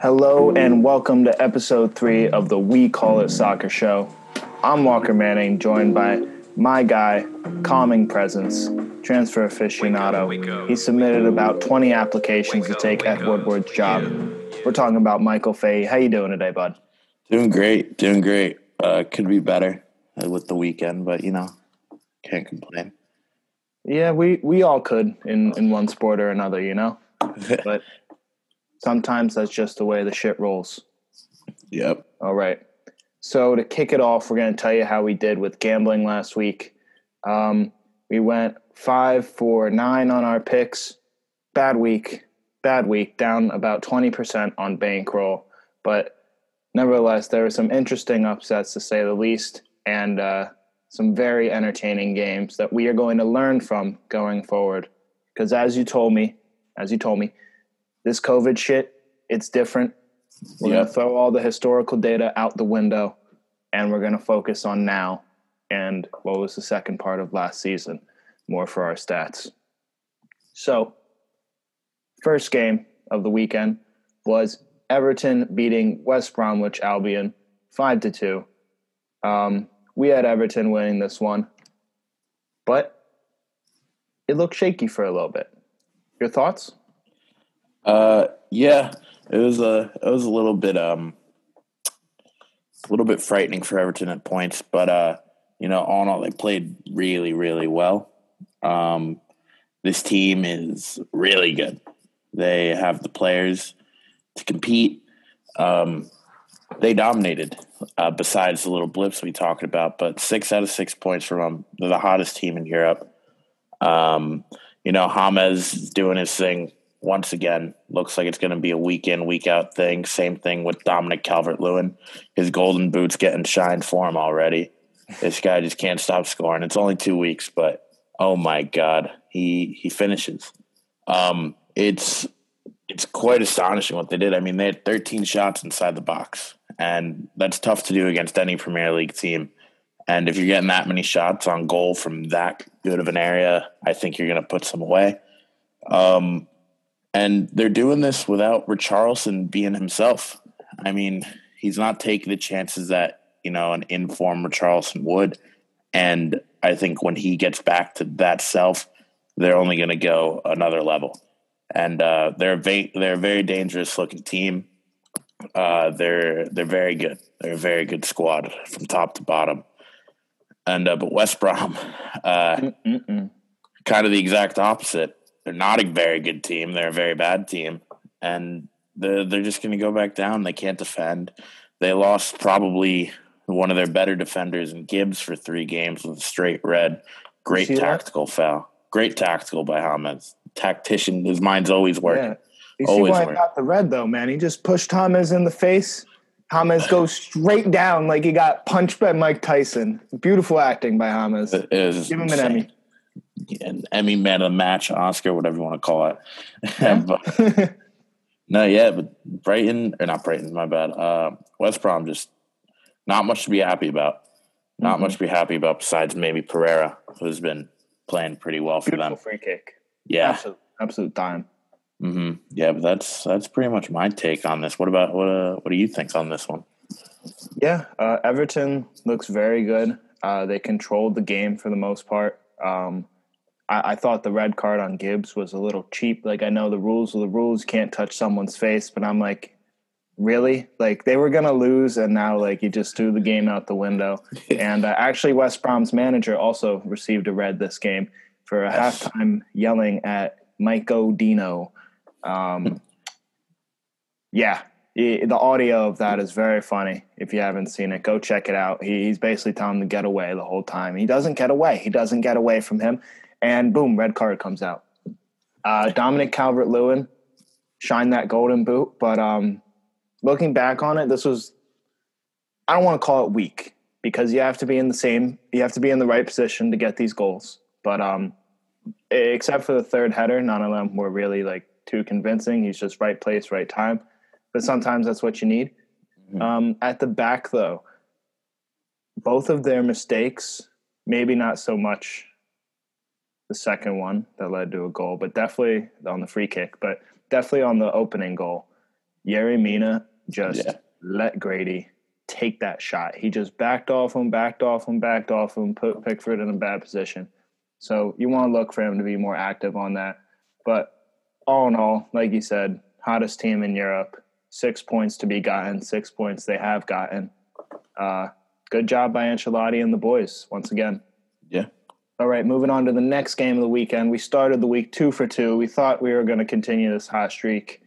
Hello and welcome to episode three of the We Call It Soccer Show. I'm Walker Manning, joined by my guy, Calming Presence, transfer aficionado. He submitted about 20 applications to take Ed Woodward's job. We're talking about Michael Fahey. How you doing today, bud? Doing great, doing great. Uh, could be better uh, with the weekend, but you know, can't complain. Yeah, we, we all could in, in one sport or another, you know? but sometimes that's just the way the shit rolls. Yep. All right. So to kick it off, we're going to tell you how we did with gambling last week. Um, we went five for nine on our picks. Bad week. Bad week. Down about 20% on bankroll. But nevertheless, there were some interesting upsets to say the least, and uh, some very entertaining games that we are going to learn from going forward. Because as you told me, as you told me, this COVID shit, it's different. We're yep. going to throw all the historical data out the window and we're going to focus on now and what was the second part of last season, more for our stats. So, first game of the weekend was Everton beating West Bromwich Albion 5 to 2. Um, we had Everton winning this one, but it looked shaky for a little bit. Your thoughts? Uh, yeah, it was a it was a little bit um a little bit frightening for Everton at points, but uh, you know, all in all, they played really, really well. Um, this team is really good. They have the players to compete. Um, they dominated. Uh, besides the little blips we talked about, but six out of six points from them—the hottest team in Europe. Um, you know, James doing his thing once again. Looks like it's going to be a week in, week out thing. Same thing with Dominic Calvert Lewin. His golden boots getting shined for him already. This guy just can't stop scoring. It's only two weeks, but oh my god, he he finishes. Um, it's it's quite astonishing what they did. I mean, they had 13 shots inside the box, and that's tough to do against any Premier League team. And if you're getting that many shots on goal from that good of an area, I think you're going to put some away. Um, and they're doing this without Richarlison being himself. I mean, he's not taking the chances that, you know, an informed Richarlison would. And I think when he gets back to that self, they're only going to go another level. And uh, they're va- they're a very dangerous looking team. Uh, they're they're very good. They're a very good squad from top to bottom. And uh, but West Brom, uh, kind of the exact opposite they're not a very good team. They're a very bad team, and they're they're just going to go back down. They can't defend. They lost probably one of their better defenders in Gibbs for three games with a straight red. Great tactical that? foul. Great tactical by James. Tactician. His mind's always working. Yeah. You always see why working. got the red though, man. He just pushed Thomas in the face. James goes straight down like he got punched by Mike Tyson. Beautiful acting by. It is Give him insane. an Emmy an Emmy Man of the Match, Oscar, whatever you want to call it. Yeah. but, no, yeah, but Brighton or not Brighton, my bad. Uh, West Brom just not much to be happy about. Not mm-hmm. much to be happy about besides maybe Pereira, who's been playing pretty well for Beautiful them. Free kick, yeah, absolute, absolute time. Mm-hmm. Yeah, but that's that's pretty much my take on this. What about what? Uh, what do you think on this one? Yeah, uh, Everton looks very good. Uh, they controlled the game for the most part. Um, I, I, thought the red card on Gibbs was a little cheap. Like I know the rules are the rules, can't touch someone's face, but I'm like, really? Like they were gonna lose, and now like you just threw the game out the window. and uh, actually, West Brom's manager also received a red this game for a halftime yelling at Mike Dino. Um, yeah, the audio of that is very funny. If you haven't seen it, go check it out. he's basically telling him to get away the whole time. He doesn't get away. He doesn't get away from him and boom, red card comes out. Uh, Dominic Calvert Lewin shined that golden boot, but um, looking back on it, this was I don't want to call it weak because you have to be in the same, you have to be in the right position to get these goals. But um, except for the third header, none of them were really like too convincing. He's just right place, right time. But sometimes that's what you need. Mm-hmm. Um, at the back, though, both of their mistakes, maybe not so much the second one that led to a goal, but definitely on the free kick, but definitely on the opening goal. Yerry Mina just yeah. let Grady take that shot. He just backed off him, backed off him, backed off him, put Pickford in a bad position. So you want to look for him to be more active on that. But all in all, like you said, hottest team in Europe, six points to be gotten, six points they have gotten. Uh, good job by Ancelotti and the boys once again. Yeah. All right, moving on to the next game of the weekend. We started the week two for two. We thought we were going to continue this hot streak.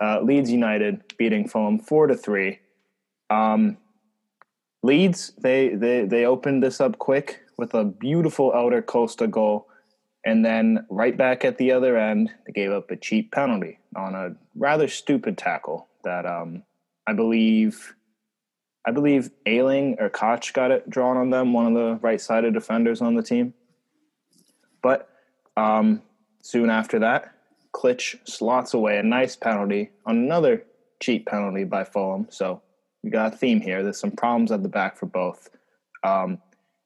Uh, Leeds United beating Fulham four to three. Um, Leeds they they they opened this up quick with a beautiful Helder Costa goal, and then right back at the other end, they gave up a cheap penalty on a rather stupid tackle that um, I believe I believe Ayling or Koch got it drawn on them, one of the right-sided defenders on the team. But um, soon after that, Klich slots away a nice penalty on another cheap penalty by Fulham. So we got a theme here. There's some problems at the back for both. Um,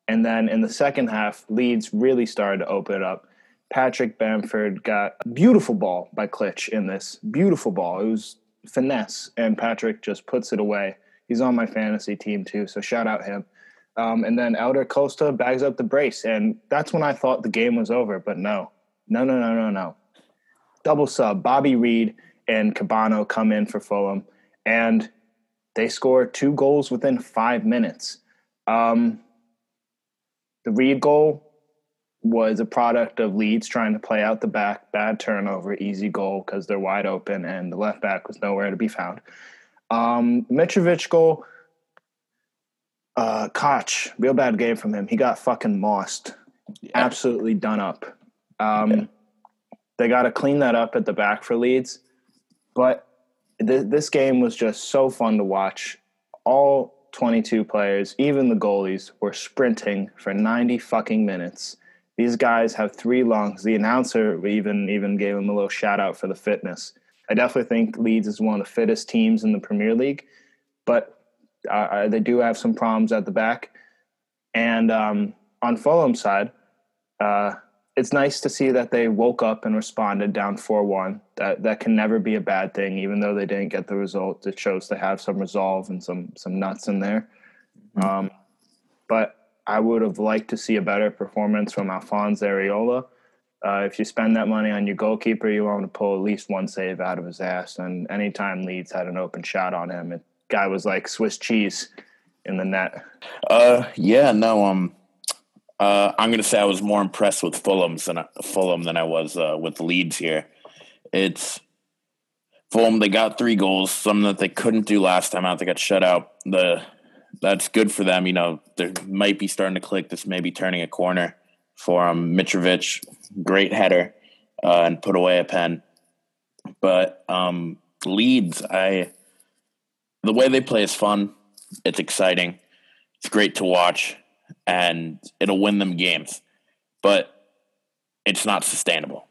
and then in the second half, Leeds really started to open it up. Patrick Bamford got a beautiful ball by Klich in this. Beautiful ball. It was finesse, and Patrick just puts it away. He's on my fantasy team too, so shout out him. Um, and then Helder Costa bags up the brace, and that's when I thought the game was over. But no, no, no, no, no, no. Double sub. Bobby Reid and Cabano come in for Fulham, and they score two goals within five minutes. Um, the Reid goal was a product of Leeds trying to play out the back, bad turnover, easy goal because they're wide open, and the left back was nowhere to be found. Um, Mitrovic goal, uh, Koch, real bad game from him. He got fucking mossed, yeah. absolutely done up. Um, yeah. They got to clean that up at the back for Leeds, but th- this game was just so fun to watch. All 22 players, even the goalies, were sprinting for 90 fucking minutes. These guys have three lungs. The announcer even even gave them a little shout out for the fitness. I definitely think Leeds is one of the fittest teams in the Premier League, but uh, they do have some problems at the back. And um, on Fulham's side, uh, it's nice to see that they woke up and responded down 4-1 that that can never be a bad thing even though they didn't get the result. It shows they have some resolve and some some nuts in there. Mm-hmm. um, but i would have liked to see a better performance from alphonse areola. Uh, if you spend that money on your goalkeeper you want to pull at least one save out of his ass. And anytime leeds had an open shot on him it guy was like swiss cheese in the net. Uh yeah no um uh, I'm going to say I was more impressed with Fulham's than Fulham than I was uh, with Leeds here. It's Fulham. They got three goals, something that they couldn't do last time out. They got shut out. The that's good for them. You know, they might be starting to click. This may be turning a corner for um, Mitrovic. Great header uh, and put away a pen. But um, Leeds, I the way they play is fun. It's exciting. It's great to watch and it'll win them games. But it's not sustainable.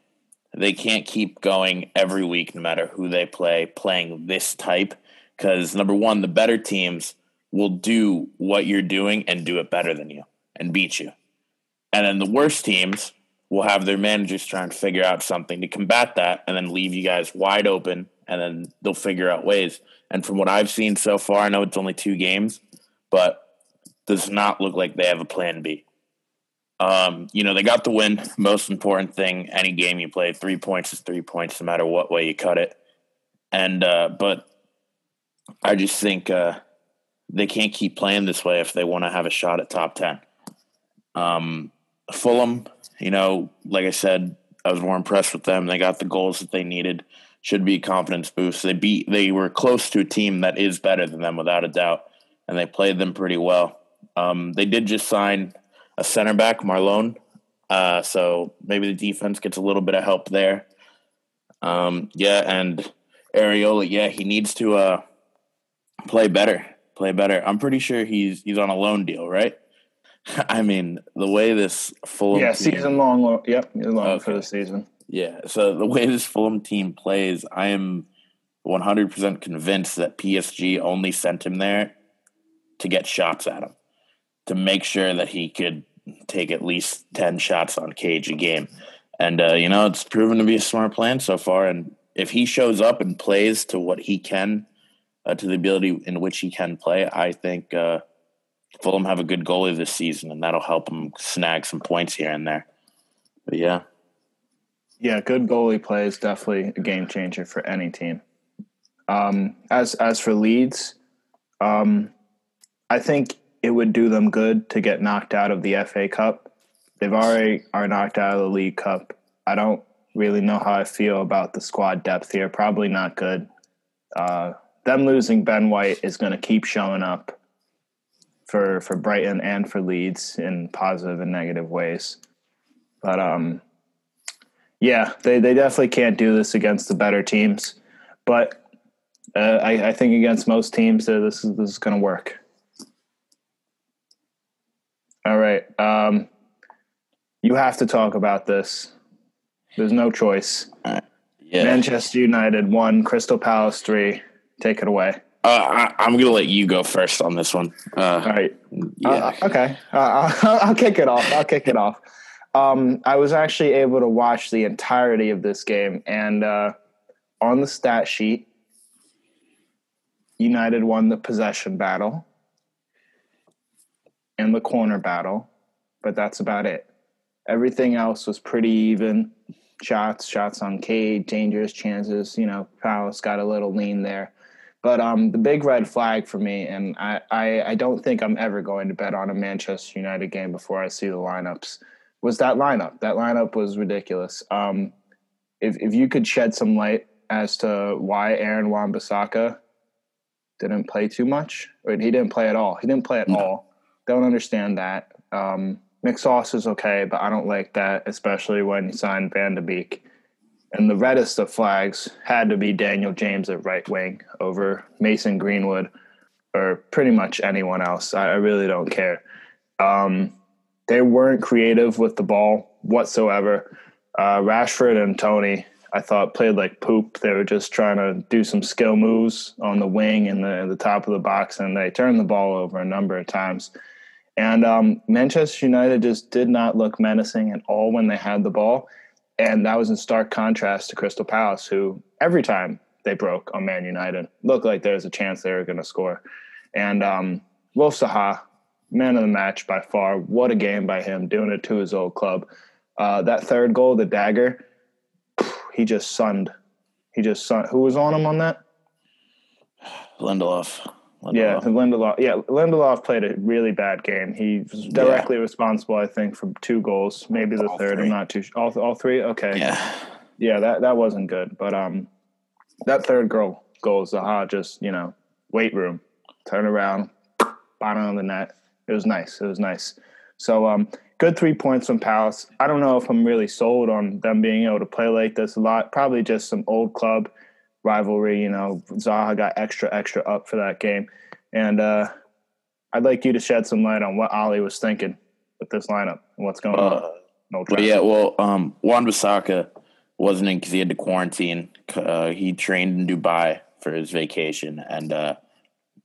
They can't keep going every week, no matter who they play, playing this type. Because number one, the better teams will do what you're doing and do it better than you and beat you. And then the worst teams will have their managers trying to figure out something to combat that and then leave you guys wide open and then they'll figure out ways. And from what I've seen so far, I know it's only two games, but does not look like they have a plan B. Um, you know, they got the win. Most important thing, any game you play, three points is three points, no matter what way you cut it. And uh, but I just think uh, they can't keep playing this way if they want to have a shot at top ten. Um, Fulham, you know, like I said, I was more impressed with them. They got the goals that they needed. Should be a confidence boost. They beat. They were close to a team that is better than them, without a doubt, and they played them pretty well. Um, they did just sign a center back, Marlon. Uh, so maybe the defense gets a little bit of help there. Um, yeah, and Areola, yeah, he needs to uh, play better. Play better. I'm pretty sure he's he's on a loan deal, right? I mean, the way this Fulham yeah team, season long. Yep, long okay. for the season. Yeah, so the way this Fulham team plays, I am 100% convinced that PSG only sent him there to get shots at him to make sure that he could take at least 10 shots on cage a game. And, uh, you know, it's proven to be a smart plan so far. And if he shows up and plays to what he can, uh, to the ability in which he can play, I think uh, Fulham have a good goalie this season, and that'll help him snag some points here and there. But yeah. Yeah, good goalie play is definitely a game changer for any team. Um, as as for Leeds, um, I think it would do them good to get knocked out of the FA Cup. They've already are knocked out of the League Cup. I don't really know how I feel about the squad depth here. Probably not good. Uh, them losing Ben White is going to keep showing up for for Brighton and for Leeds in positive and negative ways. But um, yeah, they they definitely can't do this against the better teams. But uh, I, I, think against most teams, uh, this is this is going to work. All right, um, you have to talk about this. There's no choice. Uh, yeah. Manchester United one, Crystal Palace three. Take it away. Uh, I, am going to let you go first on this one. Uh, All right. Yeah. Uh, okay. Uh, I'll, I'll, kick it off. I'll kick it off. Um, I was actually able to watch the entirety of this game, and uh, on the stat sheet, United won the possession battle and the corner battle, but that's about it. Everything else was pretty even. Shots, shots on cage, dangerous chances. You know, Palace got a little lean there. But um, the big red flag for me, and I, I, I don't think I'm ever going to bet on a Manchester United game before I see the lineups, was that lineup. That lineup was ridiculous. Um, if, if you could shed some light as to why Aaron Wan-Bissaka didn't play too much, or he didn't play at all. He didn't play at no. all. Don't understand that. Um, McSauce is okay, but I don't like that, especially when he signed Van de Beek. And the reddest of flags had to be Daniel James at right wing over Mason Greenwood or pretty much anyone else. I, I really don't care. Um, they weren't creative with the ball whatsoever. Uh, Rashford and Tony, I thought, played like poop. They were just trying to do some skill moves on the wing and the, the top of the box, and they turned the ball over a number of times. And um, Manchester United just did not look menacing at all when they had the ball. And that was in stark contrast to Crystal Palace, who every time they broke on Man United looked like there was a chance they were going to score. And um, Wilf Zaha, man of the match by far. What a game by him, doing it to his old club. Uh, that third goal, the dagger, he just sunned. He just sunned. Who was on him on that? Lindelof. Lindelof. Yeah, Lindelof. Yeah, Lindelof played a really bad game. He was directly yeah. responsible, I think, for two goals, maybe the all third. i I'm not too all all three. Okay. Yeah. Yeah, that that wasn't good, but um, that third goal goal Zaha just you know weight room, turn around, bottom of the net. It was nice. It was nice. So um, good three points from Palace. I don't know if I'm really sold on them being able to play like this a lot. Probably just some old club rivalry. You know, Zaha got extra, extra up for that game. And uh, I'd like you to shed some light on what Ali was thinking with this lineup and what's going uh, on. No but yeah, well, um, Wan-Bissaka wasn't in because he had to quarantine. Uh, he trained in Dubai for his vacation, and uh,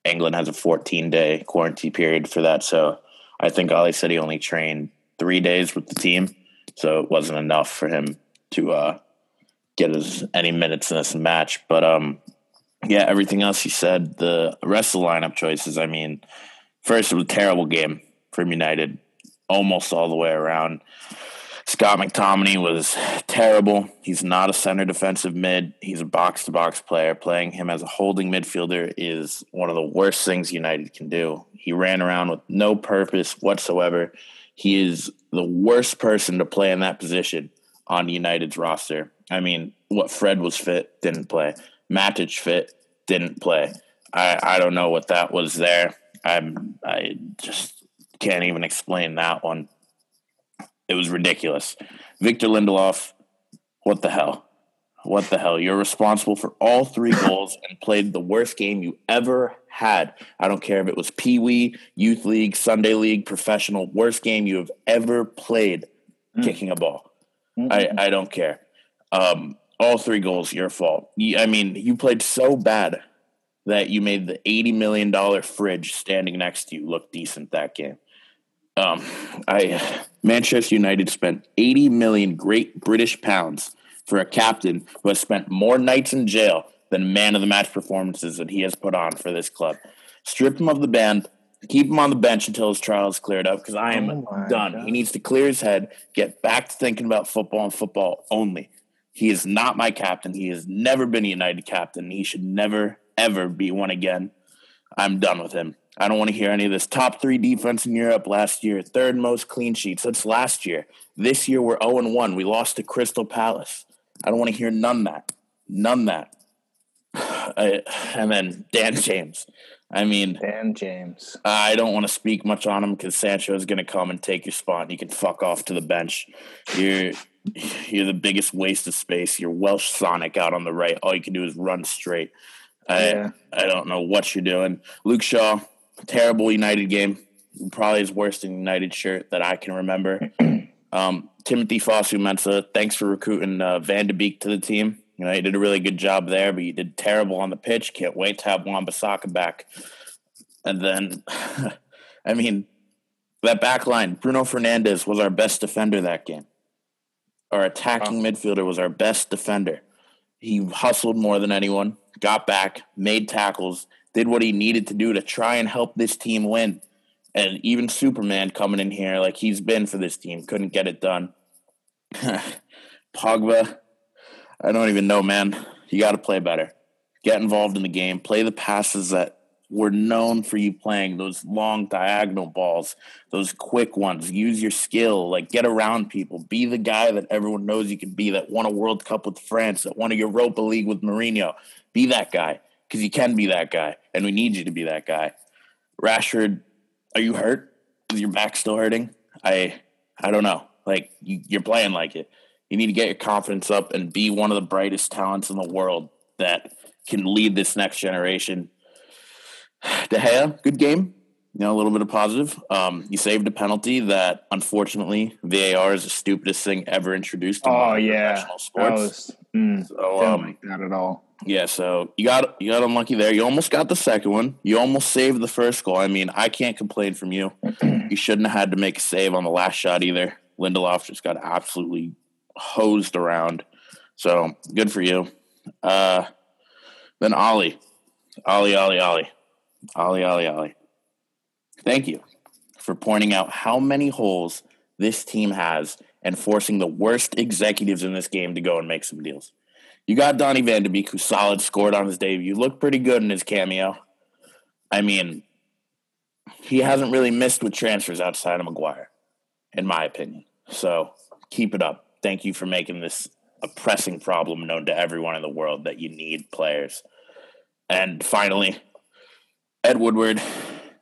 England has a 14 day quarantine period for that. So I think Ali said he only trained three days with the team, so it wasn't enough for him to uh, get as any minutes in this match. But um, yeah, everything else you said, the rest of the lineup choices. I mean, first it was a terrible game from United, almost all the way around. Scott McTominay was terrible. He's not a center defensive mid. He's a box to box player. Playing him as a holding midfielder is one of the worst things United can do. He ran around with no purpose whatsoever. He is the worst person to play in that position on United's roster. I mean, what Fred was fit, didn't play. Matic fit, didn't play. I, I don't know what that was there. I'm I just can't even explain that one. It was ridiculous. Victor Lindelof, what the hell? What the hell? You're responsible for all three goals and played the worst game you ever had. I don't care if it was Pee Wee, Youth League, Sunday League, professional, worst game you have ever played mm. kicking a ball. Mm-hmm. I, I don't care. Um, all three goals, your fault. I mean, you played so bad that you made the $80 million fridge standing next to you look decent that game. Um, I Manchester United spent 80 million great British pounds for a captain who has spent more nights in jail than man of the match performances that he has put on for this club. Strip him of the band, keep him on the bench until his trial is cleared up because I am oh done. God. He needs to clear his head, get back to thinking about football and football only. He is not my captain. He has never been a United captain. He should never, ever be one again. I'm done with him. I don't want to hear any of this. Top three defense in Europe last year, third most clean sheets. That's last year. This year we're 0 1. We lost to Crystal Palace. I don't want to hear none that. None that. I, and then Dan James. I mean, Dan James. I don't want to speak much on him because Sancho is going to come and take your spot, and you can fuck off to the bench. You're you're the biggest waste of space. You're Welsh Sonic out on the right. All you can do is run straight. I yeah. I don't know what you're doing. Luke Shaw, terrible United game. Probably his worst United shirt that I can remember. um, Timothy Fosu-Mensah, thanks for recruiting uh, Van de Beek to the team. You know, he did a really good job there, but you did terrible on the pitch. Can't wait to have Wan-Bissaka back. And then, I mean, that back line, Bruno Fernandes was our best defender that game. Our attacking wow. midfielder was our best defender. He hustled more than anyone, got back, made tackles, did what he needed to do to try and help this team win. And even Superman coming in here like he's been for this team couldn't get it done. Pogba, I don't even know, man. You got to play better. Get involved in the game. Play the passes that were known for you playing those long diagonal balls, those quick ones. Use your skill, like get around people. Be the guy that everyone knows you can be. That won a World Cup with France, that won a Europa League with Mourinho. Be that guy because you can be that guy, and we need you to be that guy. Rashford, are you hurt? Is your back still hurting? I I don't know. Like you, you're playing like it. You need to get your confidence up and be one of the brightest talents in the world that can lead this next generation. De Gea, good game. You know, a little bit of positive. Um, you saved a penalty that, unfortunately, VAR is the stupidest thing ever introduced. In oh yeah, professional sports. Was, mm, so, um, like that at all. Yeah, so you got you got unlucky there. You almost got the second one. You almost saved the first goal. I mean, I can't complain from you. you shouldn't have had to make a save on the last shot either. Lindelof just got absolutely hosed around. So good for you. Uh, then Ollie, Ollie, Ollie, Ollie, Ollie, Ollie, Ollie. Thank you for pointing out how many holes this team has and forcing the worst executives in this game to go and make some deals. You got Donny Van de Beek, who solid scored on his debut. Looked pretty good in his cameo. I mean, he hasn't really missed with transfers outside of Maguire, in my opinion. So keep it up thank you for making this a pressing problem known to everyone in the world that you need players. And finally, Ed Woodward,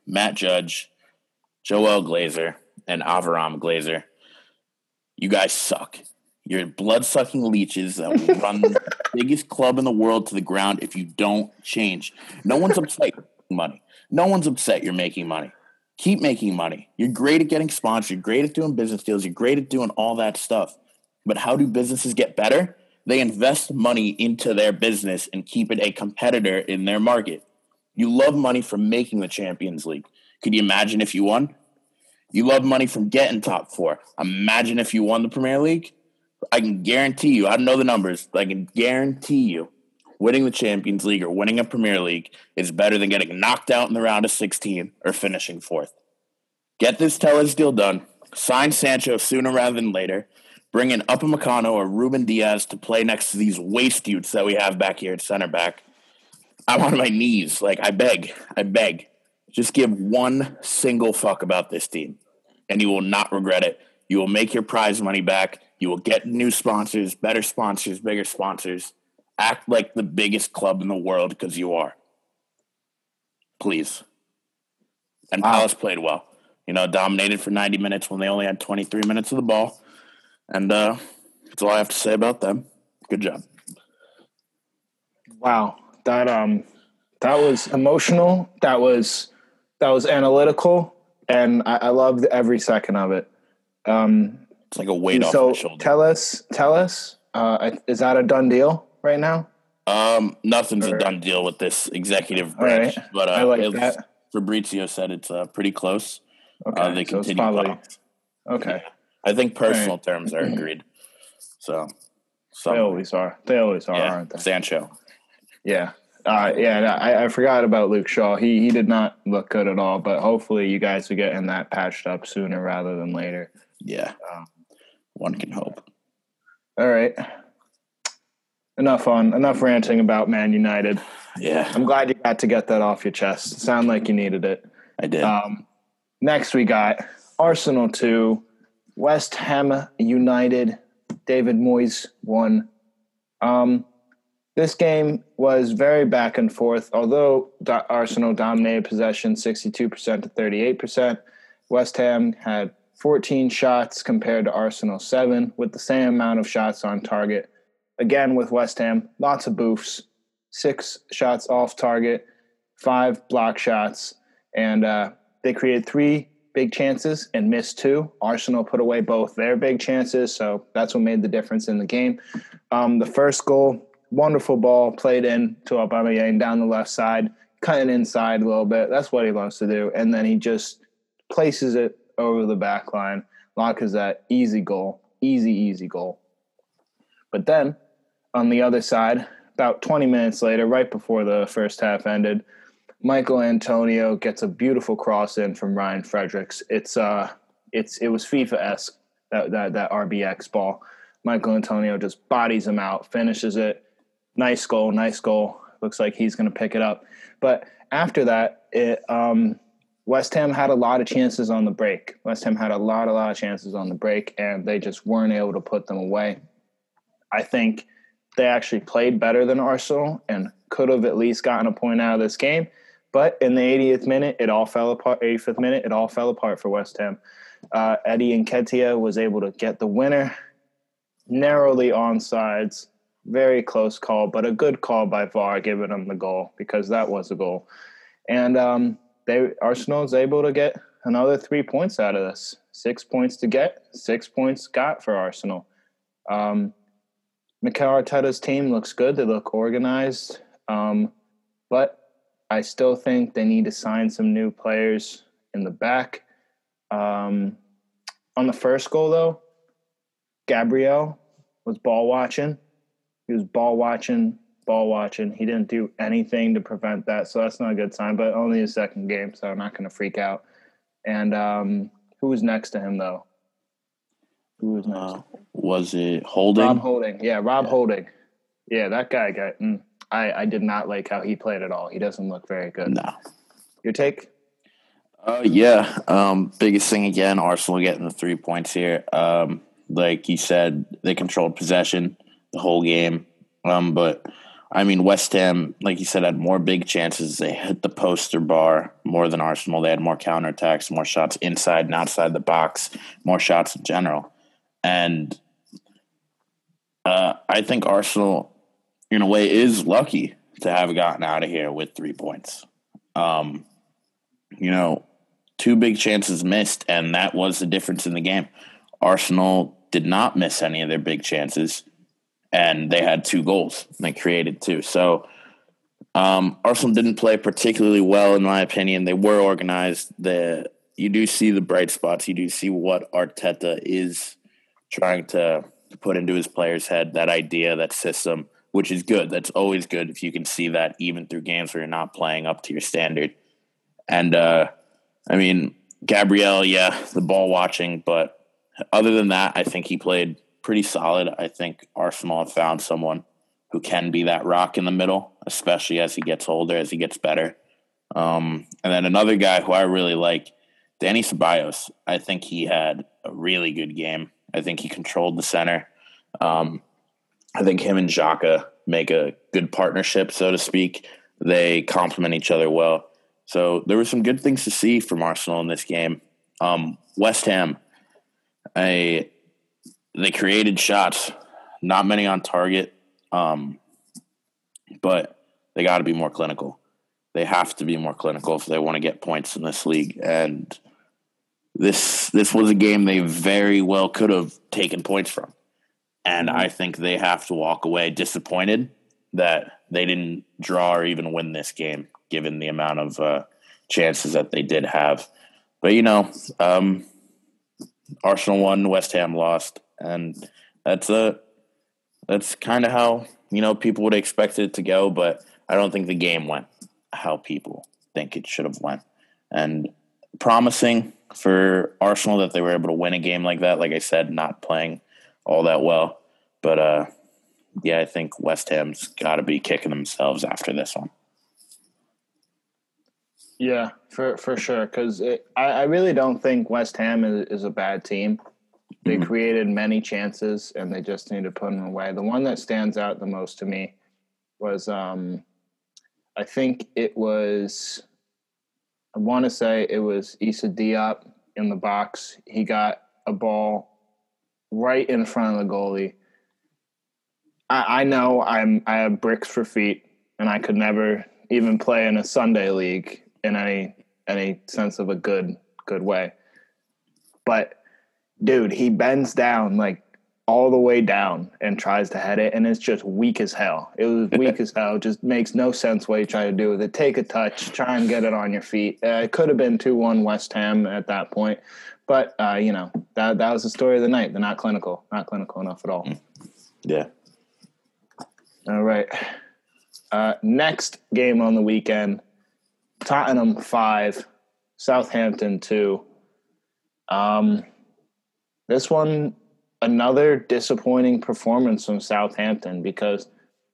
Matt Judge, Joel Glazer, and Avram Glazer. You guys suck. You're blood sucking leeches that will run the biggest club in the world to the ground if you don't change. No one's upset money. No one's upset you're making money. Keep making money. You're great at getting sponsors. You're great at doing business deals. You're great at doing all that stuff. But how do businesses get better? They invest money into their business and keep it a competitor in their market. You love money from making the Champions League. Could you imagine if you won? You love money from getting top four. Imagine if you won the Premier League. I can guarantee you, I don't know the numbers, but I can guarantee you winning the Champions League or winning a Premier League is better than getting knocked out in the round of 16 or finishing fourth. Get this Telles deal done. Sign Sancho sooner rather than later bring in Upamecano or Ruben Dias to play next to these waste dudes that we have back here at center back. I'm on my knees. Like, I beg, I beg. Just give one single fuck about this team, and you will not regret it. You will make your prize money back. You will get new sponsors, better sponsors, bigger sponsors. Act like the biggest club in the world because you are. Please. And wow. Palace played well. You know, dominated for 90 minutes when they only had 23 minutes of the ball. And uh, that's all I have to say about them. Good job. Wow, that um, that was emotional. That was that was analytical, and I, I loved every second of it. Um, it's like a weight so off my shoulder. Tell us, tell us, uh, is that a done deal right now? Um, nothing's or, a done deal with this executive branch, right. but uh, I like that. Fabrizio said it's uh, pretty close. Okay, Uh, they so continue. probably okay. I think personal terms are agreed. So, so They always are. They always are, yeah, aren't they? Sancho. Yeah. Uh, yeah, I, I forgot about Luke Shaw. He he did not look good at all, but hopefully you guys are getting that patched up sooner rather than later. Yeah, Um, one can hope. All right. Enough on enough ranting about Man United. Yeah, I'm glad you got to get that off your chest. Sound like you needed it. I did. Um, next, we got Arsenal 2, West Ham United, David Moyes won. Um, this game was very back and forth. Although Arsenal dominated possession 62% to 38%, West Ham had 14 shots compared to Arsenal 7, with the same amount of shots on target. Again, with West Ham, lots of boofs, six shots off target, five block shots, and uh, they created three big chances and missed two. Arsenal put away both their big chances, so that's what made the difference in the game. Um, the first goal, wonderful ball played in to Aubameyang down the left side, cutting inside a little bit. That's what he loves to do, and then he just places it over the back line. Lacazette, easy goal, easy, easy goal. But then on the other side, about 20 minutes later, right before the first half ended, Michael Antonio gets a beautiful cross in from Ryan Fredericks. It's uh, it's it was FIFA esque that, that that RBX ball. Michael Antonio just bodies him out, finishes it. Nice goal, nice goal. Looks like he's going to pick it up. But after that, it, um, West Ham had a lot of chances on the break. West Ham had a lot, a lot of chances on the break, and they just weren't able to put them away. I think they actually played better than Arsenal and could have at least gotten a point out of this game. But in the 80th minute, it all fell apart. 85th minute, it all fell apart for West Ham. Uh, Eddie Nketiah was able to get the winner, narrowly onside, very close call, but a good call by VAR, giving them the goal because that was a goal. And um, they Arsenal is able to get another three points out of this. Six points to get, six points got for Arsenal. Um, Mikel Arteta's team looks good. They look organized. Um, but I still think they need to sign some new players in the back. Um, on the first goal, though, Gabriel was ball watching. He was ball watching, ball watching. He didn't do anything to prevent that, so that's not a good sign. But only his second game, so I'm not going to freak out. And um, who was next to him, though? Who was next? Uh, was it Holding? Rob Holding. Yeah, Rob Holding. Yeah, that guy got. Mm, I I did not like how he played at all. He doesn't look very good. no. Your take? Uh, yeah. Um, biggest thing again, Arsenal getting the three points here. Um, like you said, they controlled possession the whole game. Um, but I mean, West Ham, like you said, had more big chances. They hit the poster bar more than Arsenal. They had more counterattacks, more shots inside and outside the box, more shots in general. And uh, I think Arsenal, in a way, is lucky to have gotten out of here with three points. Um, you know, two big chances missed, and that was the difference in the game. Arsenal did not miss any of their big chances, and they had two goals. They created two. So um, Arsenal didn't play particularly well, in my opinion. They were organized. The you do see the bright spots. You do see what Arteta is trying to put into his players' head. That idea, that system, which is good. That's always good if you can see that even through games where you're not playing up to your standard. And uh, I mean, Gabriel, yeah, the ball watching, but other than that, I think he played pretty solid. I think Arsenal have found someone who can be that rock in the middle, especially as he gets older, as he gets better. Um, and then another guy who I really like, Danny Ceballos. I think he had a really good game. I think he controlled the center. Um, I think him and Xhaka make a good partnership, so to speak. They complement each other well. So there were some good things to see from Arsenal in this game. Um, West Ham, I, they created shots, not many on target, um, but they got to be more clinical. They have to be more clinical if they want to get points in this league. And this this was a game they very well could have taken points from. And I think they have to walk away disappointed that they didn't draw or even win this game, given the amount of uh, chances that they did have. but you know, um, Arsenal won, West Ham lost, and that's a that's kind of how you know people would expect it to go. But I don't think the game went how people think it should have went, and promising for Arsenal that they were able to win a game like that. Like I said, not playing all that well, but uh, yeah, I think West Ham's got to be kicking themselves after this one. Yeah, for for sure. Because I, I really don't think West Ham is, is a bad team. They mm-hmm. created many chances and they just need to put them away. The one that stands out the most to me was, um, I think it was, I want to say it was Issa Diop in the box. He got a ball right in front of the goalie. I, I know I'm I have bricks for feet and I could never even play in a Sunday league in any any sense of a good good way. But dude, he bends down like all the way down and tries to head it, and it's just weak as hell. It was weak as hell. Just makes no sense what you try to do with it. Take a touch, try and get it on your feet. Uh, it could have been two one West Ham at that point, but uh, you know that that was the story of the night. They're not clinical, not clinical enough at all. Yeah. All right. Uh, next game on the weekend Tottenham five, Southampton two. Um, this one, another disappointing performance from Southampton because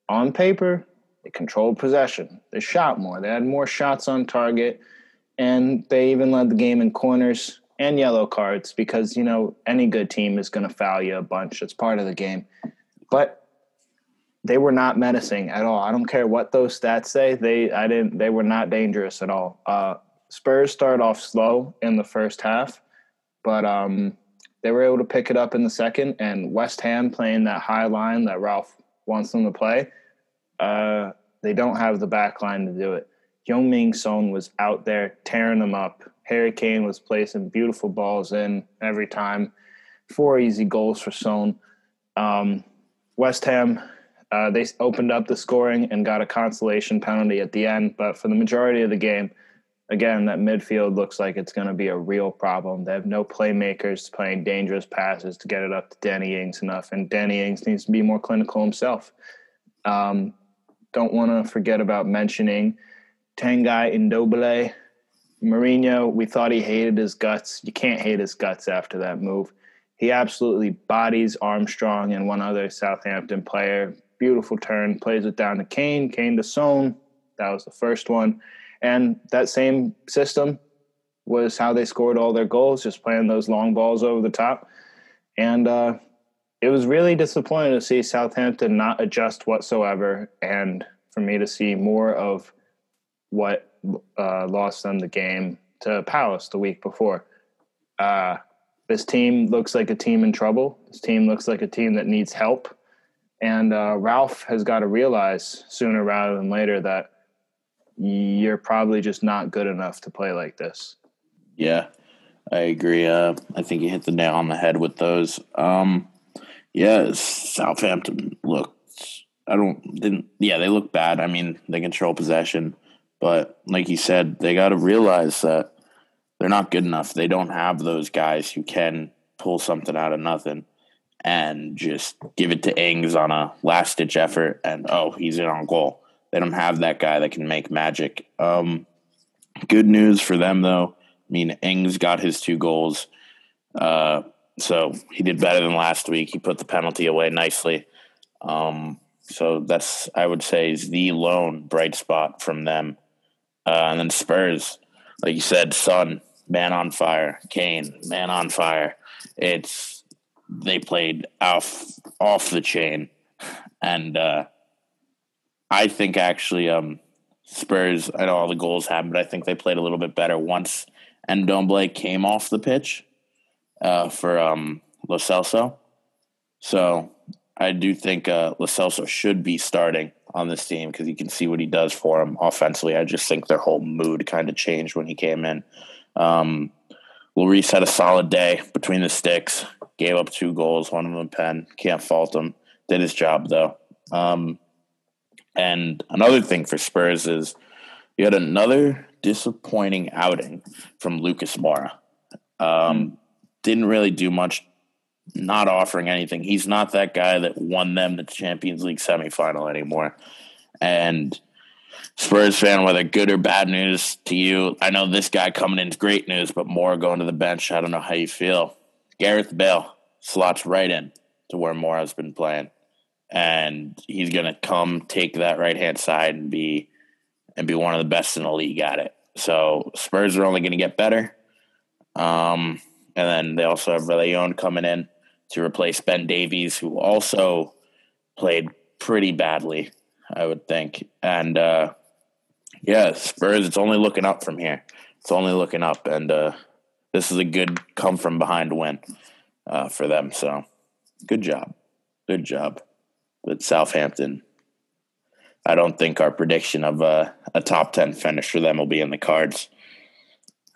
on paper they controlled possession, they shot more, they had more shots on target, and they even led the game in corners and yellow cards because you know any good team is going to foul you a bunch. It's part of the game, but they were not menacing at all. I don't care what those stats say. They I didn't they were not dangerous at all. Uh, Spurs started off slow in the first half, but um, they were able to pick it up in the second. And West Ham playing that high line that Ralph wants them to play, uh, they don't have the back line to do it. Heung-min Son was out there tearing them up. Harry Kane was placing beautiful balls in every time. Four easy goals for Son. Um, West Ham uh, they opened up the scoring and got a consolation penalty at the end, but for the majority of the game, again, that midfield looks like it's going to be a real problem. They have no playmakers playing dangerous passes to get it up to Danny Ings enough, and Danny Ings needs to be more clinical himself. Um, don't want to forget about mentioning Tanguy Ndombele. Mourinho, we thought he hated his guts. You can't hate his guts after that move. He absolutely bodies Armstrong and one other Southampton player, beautiful turn, plays it down to Kane, Kane to Son. That was the first one. And that same system was how they scored all their goals, just playing those long balls over the top. And uh, it was really disappointing to see Southampton not adjust whatsoever, and for me to see more of what uh, lost them the game to Palace the week before. Uh, this team looks like a team in trouble. This team looks like a team that needs help. And uh, Ralph has got to realize sooner rather than later that you're probably just not good enough to play like this. Yeah, I agree. Uh, I think you hit the nail on the head with those. Um, yeah, Southampton looked. I don't didn't. Yeah, they look bad. I mean, they control possession, but like you said, they got to realize that they're not good enough. They don't have those guys who can pull something out of nothing and just give it to Ings on a last ditch effort and oh, he's in on goal. They don't have that guy that can make magic. Um, good news for them though. I mean, Ings got his two goals. Uh, so he did better than last week. He put the penalty away nicely. Um, so that's I would say is the lone bright spot from them. Uh, and then Spurs, like you said, Son, man on fire. Kane, man on fire. It's they played off off the chain, and uh, I think actually um, Spurs. I know all the goals happened, but I think they played a little bit better once Ndombele came off the pitch uh, for um, Lo Celso. So I do think uh, Lo Celso should be starting on this team because you can see what he does for them offensively. I just think their whole mood kind of changed when he came in. Um, Lloris had a solid day between the sticks. Gave up two goals, one of them pen. Can't fault him. Did his job though. Um, and another thing for Spurs is you had another disappointing outing from Lucas Moura. Um, didn't really do much, not offering anything. He's not that guy that won them the Champions League semifinal anymore. And Spurs fan, whether good or bad news to you, I know this guy coming in is great news, but Moura going to the bench, I don't know how you feel. Gareth Bale slots right in to where Moura's been playing. And he's gonna come take that right hand side and be and be one of the best in the league at it. So Spurs are only gonna get better. Um, and then they also have Leon coming in to replace Ben Davies, who also played pretty badly, I would think. And uh, yeah, Spurs, it's only looking up from here. It's only looking up. And uh, this is a good come from behind win uh, for them. So good job. Good job. But Southampton, I don't think our prediction of a, a top 10 finish for them will be in the cards.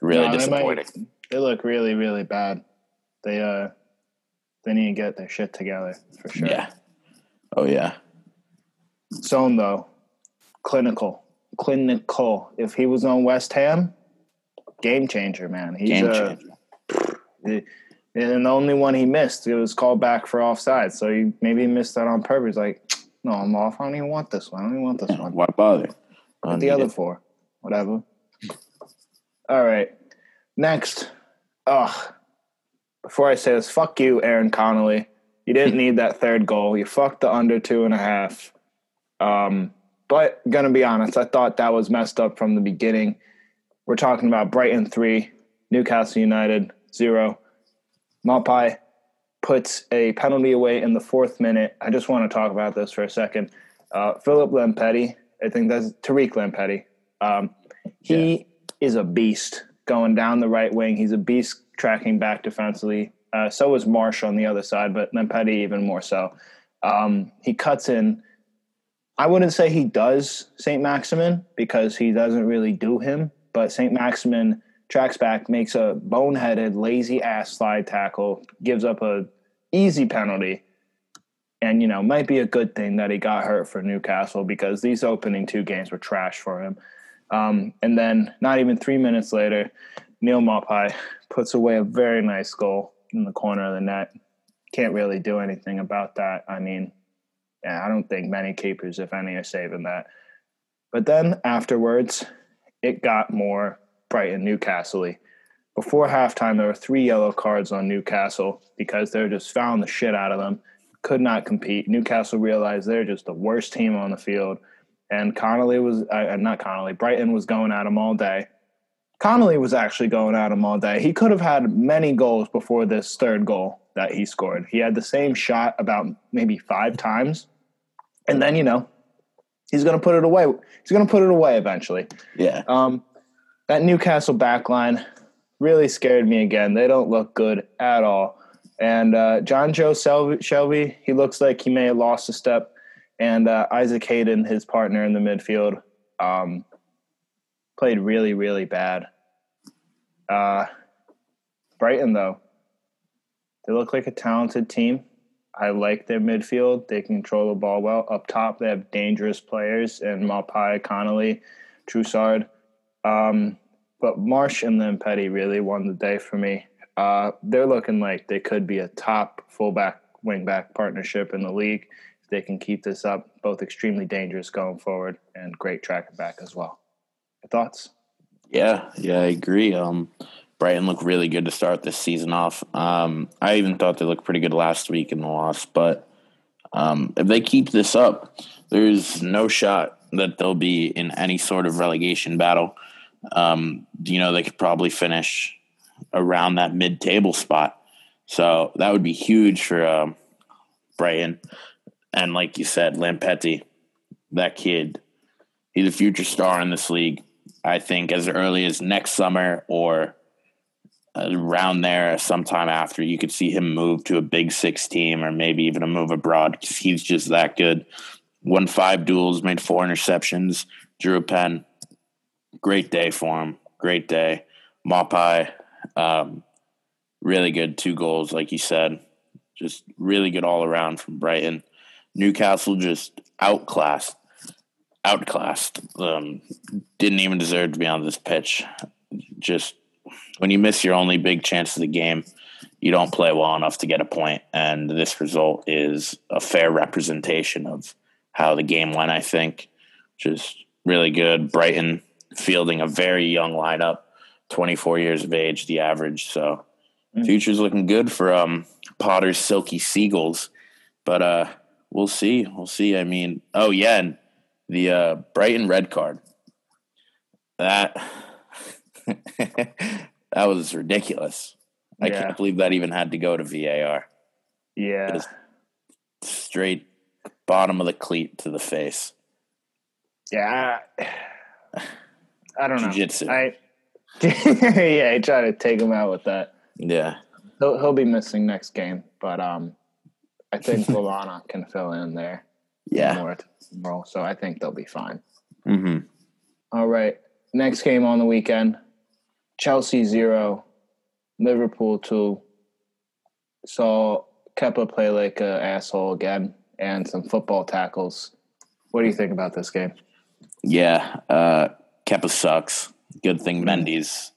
Really no, disappointing. They, might, they look really, really bad. They, uh, they need to get their shit together for sure. Yeah. Oh, yeah. Son, though, clinical. Clinical. If he was on West Ham, game changer, man. He's game uh, changer. and the only one he missed, it was called back for offside. So he maybe he missed that on purpose. Like, no, I'm off. I don't even want this one. I don't even want this one. Why bother? But the other four, whatever. All right. Next. Ugh. Before I say this, fuck you, Aaron Connolly. You didn't need that third goal. You fucked the under two and a half. Um, but gonna be honest, I thought that was messed up from the beginning. We're talking about Brighton three, Newcastle United zero. Maupay puts a penalty away in the fourth minute. I just want to talk about this for a second. Uh, Philip Lamptey, I think that's Tariq Lamptey. Um, he yeah. is a beast going down the right wing. He's a beast tracking back defensively. Uh, so was March on the other side, but Lamptey even more so. Um, he cuts in. I wouldn't say he does St. Maximin because he doesn't really do him, but St. Maximin tracks back, makes a boneheaded, lazy ass slide tackle, gives up a easy penalty. And, you know, might be a good thing that he got hurt for Newcastle because these opening two games were trash for him. Um, and then, not even three minutes later, Neal Maupay puts away a very nice goal in the corner of the net. Can't really do anything about that. I mean, yeah, I don't think many keepers, if any, are saving that. But then afterwards, it got more Brighton Newcastle. Before halftime, there were three yellow cards on Newcastle because they're just found the shit out of them. Could not compete. Newcastle realized they're just the worst team on the field. And Connolly was, uh, not Connolly, Brighton was going at him all day. Connolly was actually going at him all day. He could have had many goals before this third goal that he scored. He had the same shot about maybe five times. And then, you know, he's going to put it away. He's going to put it away eventually. Yeah. Um, that Newcastle backline really scared me again. They don't look good at all. And uh, Joe Shelvey, he looks like he may have lost a step. And uh, Isaac Hayden, his partner in the midfield, um, played really, really bad. Uh, Brighton, though, they look like a talented team. I like their midfield. They control the ball well. Up top, they have dangerous players and Maupay, Connolly, Trossard. Um, but March and Lamptey really won the day for me. Uh, they're looking like they could be a top fullback wingback partnership in the league if they can keep this up. Both extremely dangerous going forward and great tracking back as well. Your thoughts? Yeah, yeah, I agree. Um, Brighton looked really good to start this season off. Um, I even thought they looked pretty good last week in the loss, but um, if they keep this up, there's no shot that they'll be in any sort of relegation battle. Um, you know, they could probably finish around that mid-table spot, so that would be huge for um, Brighton. And like you said, Lamptey, that kid, he's a future star in this league. I think as early as next summer or around there sometime after you could see him move to a big six team or maybe even a move abroad because he's just that good. Won five duels made four interceptions drew a pen. Great day for him. Great day. Maupay um, really good two goals like you said. Just really good all around from brighton. Newcastle just outclassed outclassed. Um, didn't even deserve to be on this pitch. Just when you miss your only big chance of the game, you don't play well enough to get a point. And this result is a fair representation of how the game went, I think. Just really good. Brighton fielding a very young lineup, 24 years of age, the average. So mm. future's looking good for um, Potter's Silky Seagulls. But uh, we'll see. We'll see. I mean, oh, yeah. And the uh, Brighton red card. That that was ridiculous. I yeah. can't believe that even had to go to VAR. Yeah. Straight bottom of the cleat to the face. Yeah. I don't know. Jiu-jitsu. know. I yeah, he tried to take him out with that. Yeah. He'll he'll be missing next game, but um I think Lallana can fill in there. Yeah. More tomorrow, so I think they'll be fine. Mm-hmm. All right. Next game on the weekend. Chelsea zero, Liverpool two. Saw Kepa play like an asshole again and some football tackles. What do you think about this game? Yeah, uh, Kepa sucks. Good thing Mendy's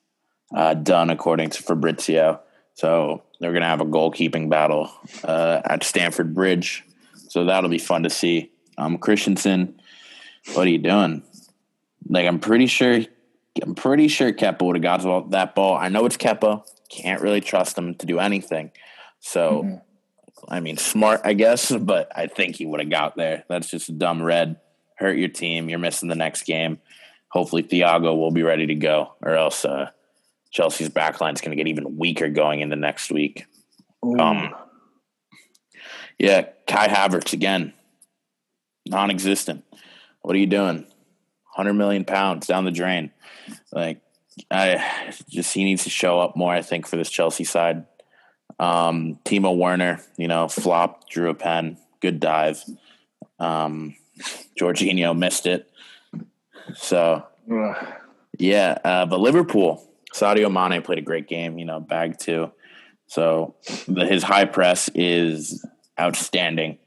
uh, done, according to Fabrizio. So they're going to have a goalkeeping battle uh, at Stamford Bridge. So that'll be fun to see. Um, Christensen, what are you doing? Like I'm pretty sure, I'm pretty sure Kepa would have got that ball. I know it's Kepa. Can't really trust him to do anything. So, mm-hmm. I mean, smart, I guess, but I think he would have got there. That's just a dumb red. Hurt your team. You're missing the next game. Hopefully, Thiago will be ready to go, or else uh, Chelsea's backline is going to get even weaker going into next week. Ooh. Um, yeah, Kai Havertz again, non-existent. What are you doing? Hundred million pounds down the drain. Like, I just he needs to show up more. I think for this Chelsea side. Um, Timo Werner, you know, flop, drew a pen, good dive. Um, Jorginho missed it. So, yeah, uh, but Liverpool, Sadio Mane played a great game. You know, bag two. So the, his high press is outstanding.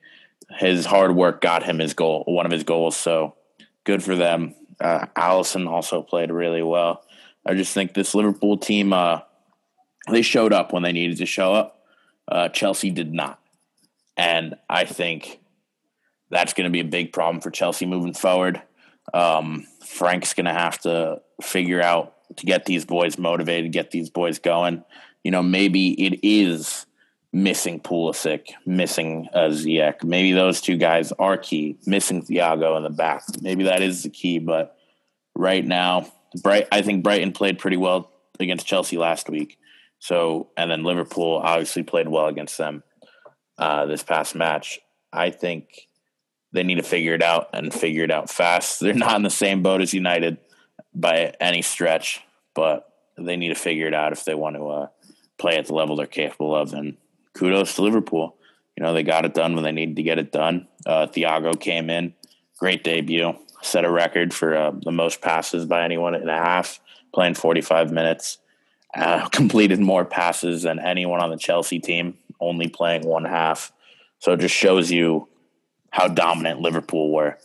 His hard work got him his goal, one of his goals. So good for them. Uh, Alisson also played really well. I just think this Liverpool team, uh, they showed up when they needed to show up. Uh, Chelsea did not, and I think that's going to be a big problem for Chelsea moving forward. Um, Frank's going to have to figure out to get these boys motivated, get these boys going. You know, maybe it is missing Pulisic, missing uh, Ziyech. Maybe those two guys are key. Missing Thiago in the back. Maybe that is the key. But right now, Bright. I think Brighton played pretty well against Chelsea last week. So, and then Liverpool obviously played well against them uh, this past match. I think they need to figure it out and figure it out fast. They're not in the same boat as United by any stretch, but they need to figure it out if they want to uh, play at the level they're capable of. And kudos to Liverpool. You know, they got it done when they needed to get it done. Uh, Thiago came in, great debut, set a record for uh, the most passes by anyone in a half, playing 45 minutes. Uh, completed more passes than anyone on the Chelsea team, only playing one half. So it just shows you how dominant Liverpool were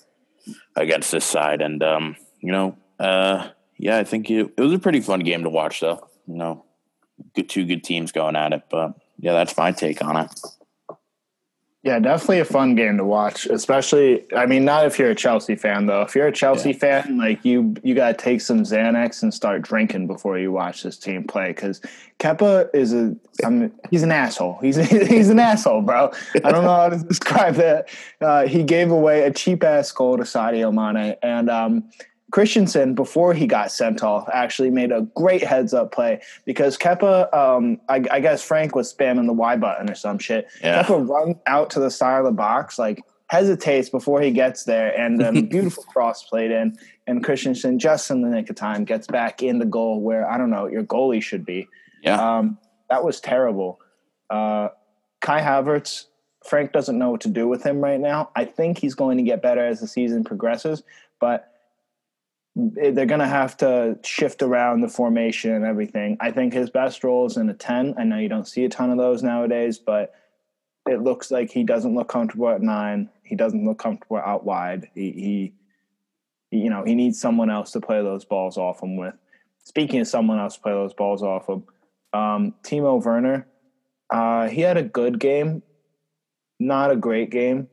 against this side. And um, you know, uh, yeah, I think it, was a pretty fun game to watch, though. You know, good two good teams going at it. But yeah, that's my take on it. Yeah, definitely a fun game to watch. Especially, I mean, not if you're a Chelsea fan though. If you're a Chelsea yeah. fan, like you, you got to take some Xanax and start drinking before you watch this team play. Because Kepa is a, I mean, he's an asshole. He's he's an asshole, bro. I don't know how to describe that. Uh, he gave away a cheap ass goal to Sadio Mane, and um, Christensen, before he got sent off, actually made a great heads up play because Kepa, um, I, I, guess Frank was spamming the Y button or some shit. Yeah. Kepa runs out to the side of the box, like hesitates before he gets there, and um, beautiful cross played in. And Christensen, just in the nick of time, gets back in the goal where I don't know your goalie should be. Yeah, um, that was terrible. Uh, Kai Havertz, Frank doesn't know what to do with him right now. I think he's going to get better as the season progresses, but they're going to have to shift around the formation and everything. I think his best role is in a 10. I know you don't see a ton of those nowadays, but it looks like he doesn't look comfortable at nine. He doesn't look comfortable out wide. He, he you know, he needs someone else to play those balls off him with. Speaking of someone else to play those balls off him, um, Timo Werner, uh, he had a good game, not a great game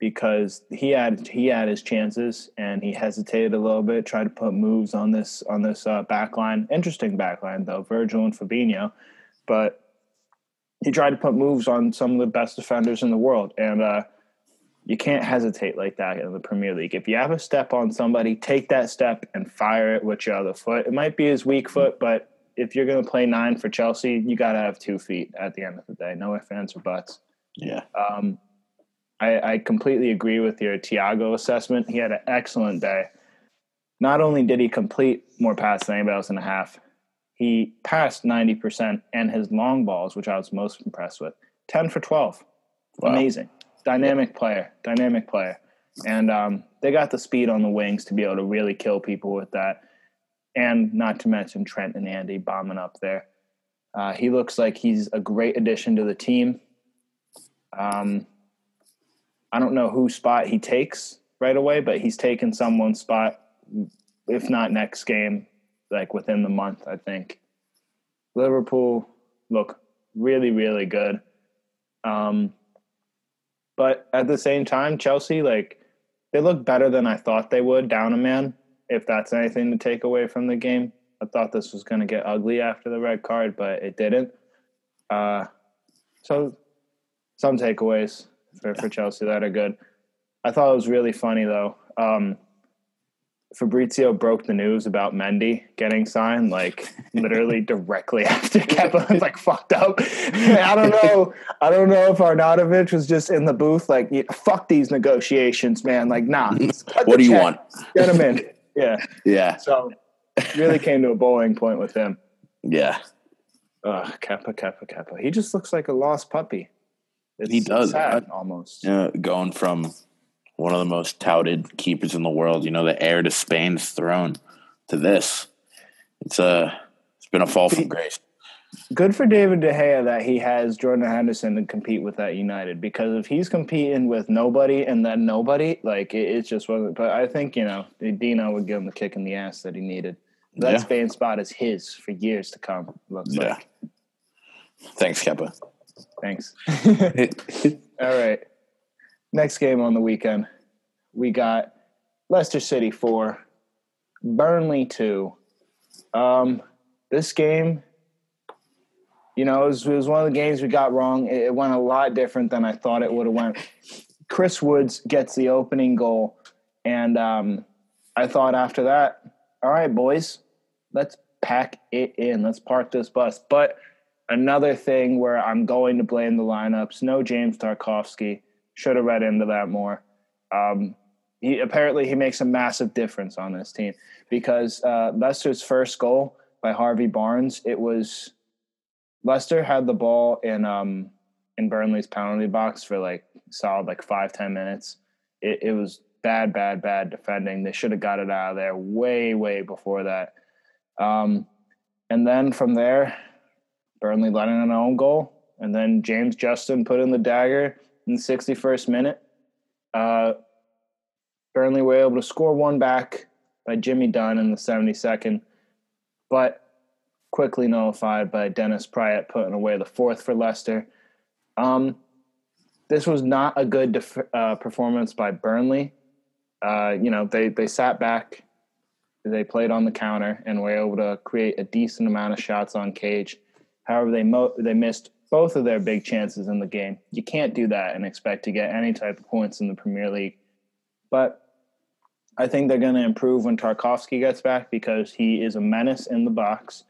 because he had he had his chances and he hesitated a little bit, tried to put moves on this on this uh, back line. Interesting back line though, Virgil and Fabinho, but he tried to put moves on some of the best defenders in the world, and uh, you can't hesitate like that in the Premier League. If you have a step on somebody, take that step and fire it with your other foot. It might be his weak foot, but if you're going to play nine for Chelsea, you got to have two feet at the end of the day. No ifs, ands, or buts. Yeah. Um, I, I completely agree with your Thiago assessment. He had an excellent day. Not only did he complete more passes than anybody else in a half, he passed 90% and his long balls, which I was most impressed with, 10 for 12. Wow. Amazing. Dynamic player, dynamic player. And um, they got the speed on the wings to be able to really kill people with that. And not to mention Trent and Andy bombing up there. Uh, he looks like he's a great addition to the team. Um, I don't know whose spot he takes right away, but he's taken someone's spot, if not next game, like within the month, I think. Liverpool look really, really good. Um, but at the same time, Chelsea, like, they look better than I thought they would down a man, if that's anything to take away from the game. I thought this was going to get ugly after the red card, but it didn't. Uh, so, some takeaways for, for Chelsea that are good. I thought it was really funny though. Um, Fabrizio broke the news about Mendy getting signed like literally directly after Kepa was like fucked up. I don't know. I don't know if Arnautovic was just in the booth like fuck these negotiations, man. Like nah. What do you check. want? Get him in. Yeah. Yeah. So really came to a boiling point with him. Yeah. Ugh, Kepa, Kepa, Kepa. He just looks like a lost puppy. It's, he does sad, almost. Yeah, going from one of the most touted keepers in the world, you know, the heir to Spain's throne, to this. It's a it's been a fall from grace. Good for David De Gea that he has Jordan Henderson to compete with that United because if he's competing with nobody and then nobody, like it, it just wasn't. But I think you know Dino would give him the kick in the ass that he needed. That yeah. Spain spot is his for years to come. Looks yeah. like. Thanks, Kepa. Thanks. All right. Next game on the weekend, we got Leicester City 4, Burnley 2. Um, this game, you know, it was, it was, one of the games we got wrong. It, it went a lot different than I thought it would have went. Chris Woods gets the opening goal, and um, I thought after that, all right, boys, let's pack it in. Let's park this bus. But – another thing where I'm going to blame the lineups. No James Tarkowski. Should have read into that more. Um, he apparently he makes a massive difference on this team because uh, Leicester's first goal by Harvey Barnes. It was Leicester had the ball in um, in Burnley's penalty box for like solid like five ten minutes. It, it was bad, bad, bad defending. They should have got it out of there way, way before that. Um, and then from there, Burnley let in an own goal, and then James Justin put in the dagger in the 61st minute. Uh, Burnley were able to score one back by Jimmy Dunn in the 72nd, but quickly nullified by Dennis Praet putting away the fourth for Leicester. Um, this was not a good def- uh, performance by Burnley. Uh, you know, they they sat back, they played on the counter, and were able to create a decent amount of shots on cage. However, they mo- they missed both of their big chances in the game. You can't do that and expect to get any type of points in the Premier League. But I think they're going to improve when Tarkowski gets back because he is a menace in the box,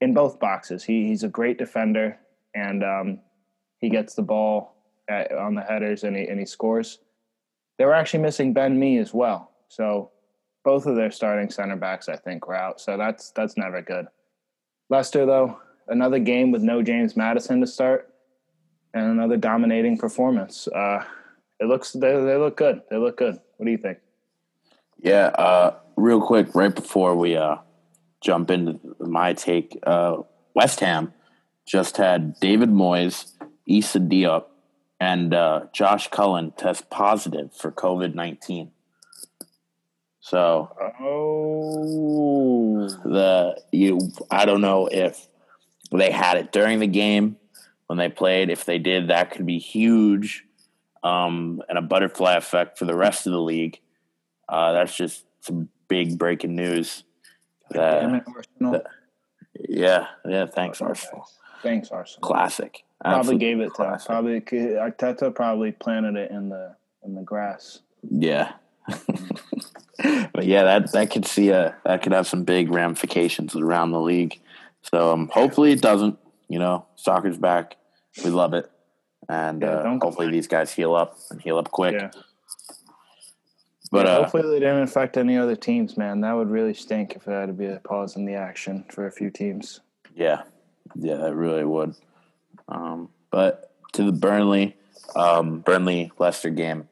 in both boxes. He, he's a great defender and um, he gets the ball at, on the headers and he, and he scores. They were actually missing Ben Mee as well. So both of their starting center backs, I think, were out. So that's that's never good. Leicester, though, another game with no James Maddison to start, and another dominating performance. Uh, it looks they, they look good. They look good. What do you think? Yeah, uh, real quick, right before we uh, jump into my take, uh, West Ham just had David Moyes, Issa Diop, and uh, Josh Cullen test positive for COVID nineteen. So oh, the you I don't know if they had it during the game when they played. If they did, that could be huge um, and a butterfly effect for the rest of the league. Uh, that's just some big breaking news. That, damn it, Arsenal. that- yeah, yeah. Thanks, Arsenal. Thanks, Arsenal. Classic. Probably Absolute gave it to classic. probably Arteta probably planted it in the in the grass. Yeah. but yeah, that that could see a that could have some big ramifications around the league. So um, hopefully it doesn't. You know, soccer's back. We love it, and Yeah, uh, hopefully these guys heal up and heal up quick. Yeah. But Yeah, uh, hopefully they didn't affect any other teams, man. That would really stink if there had to be a pause in the action for a few teams. Yeah, yeah, that really would. Um, but to the Burnley, um, Burnley Leicester game,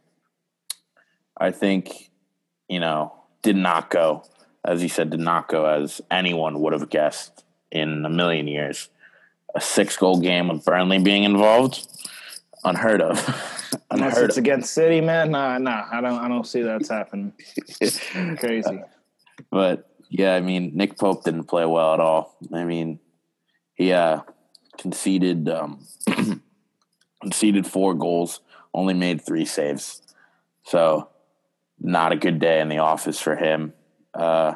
I think you know did not go as you said did not go as anyone would have guessed in a million years. A six goal game with Burnley being involved, unheard of. Unless unheard it's against City, man. Nah, nah. I don't. I don't see that's happening. of. Crazy. But yeah, I mean, Nick Pope didn't play well at all. I mean, he uh, conceded um, conceded four goals, only made three saves. So, not a good day in the office for him. Uh,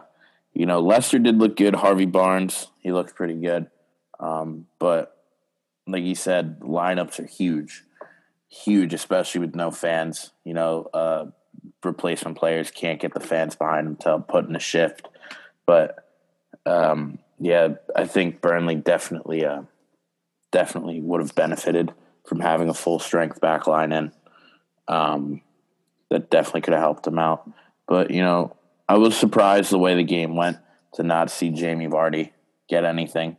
you know, Leicester did look good. Harvey Barnes, he looked pretty good. Um, but like you said, lineups are huge, huge, especially with no fans. You know, uh, replacement players can't get the fans behind them to put in a shift. But um, yeah, I think Burnley definitely, uh, definitely would have benefited from having a full strength back line in. Um, that definitely could have helped them out. But you know, I was surprised the way the game went to not see Jamie Vardy get anything.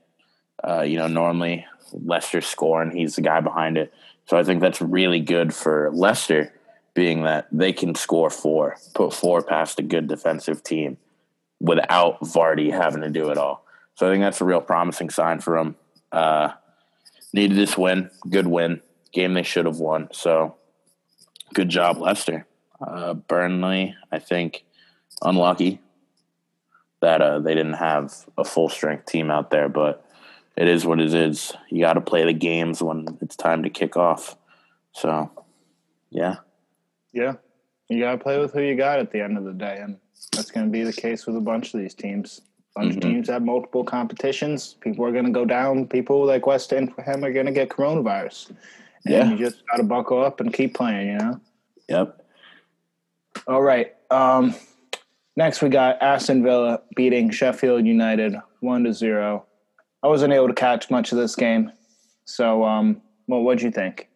Uh, you know, normally Leicester score and he's the guy behind it. So I think that's really good for Leicester, being that they can score four, put four past a good defensive team without Vardy having to do it all. So I think that's a real promising sign for them. Uh, needed this win, good win, game they should have won. So good job, Leicester. Uh, Burnley, I think, unlucky that uh, they didn't have a full strength team out there, but it is what it is. You got to play the games when it's time to kick off. So, yeah. Yeah, you gotta play with who you got at the end of the day, and that's gonna be the case with a bunch of these teams. A bunch Mhm. of teams have multiple competitions. People are gonna go down. People like West End for him are gonna get coronavirus. And Yeah. you just gotta buckle up and keep playing. You know. Yep. All right. Um, next, we got Aston Villa beating Sheffield United one to zero. I wasn't able to catch much of this game, so um, well, what'd you think?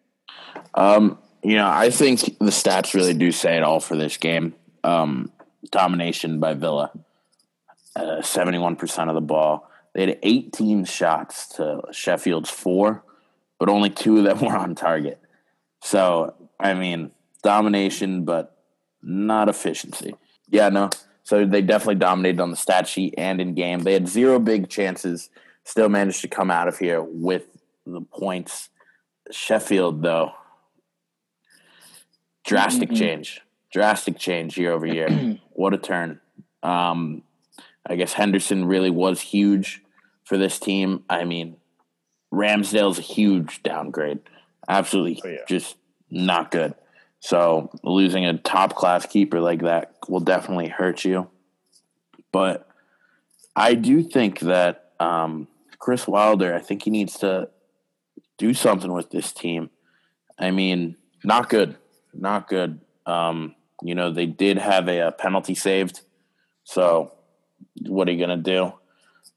Um, you know, I think the stats really do say it all for this game. Um, domination by Villa, uh, seventy-one percent of the ball. They had eighteen shots to Sheffield's four, but only two of them were on target. So, I mean, domination, but not efficiency. Yeah, no. So they definitely dominated on the stat sheet and in game. They had zero big chances. Still managed to come out of here with the points. Sheffield, though, drastic Mhm. change, drastic change year over year. what a turn! Um, I guess Henderson really was huge for this team. I mean, Ramsdale's a huge downgrade. Absolutely, Oh, yeah. just not good. So losing a top class keeper like that will definitely hurt you. But I do think that um, Chris Wilder, I think he needs to do something with this team. I mean, not good, not good. Um, you know, they did have a, uh penalty saved, so what are you gonna do?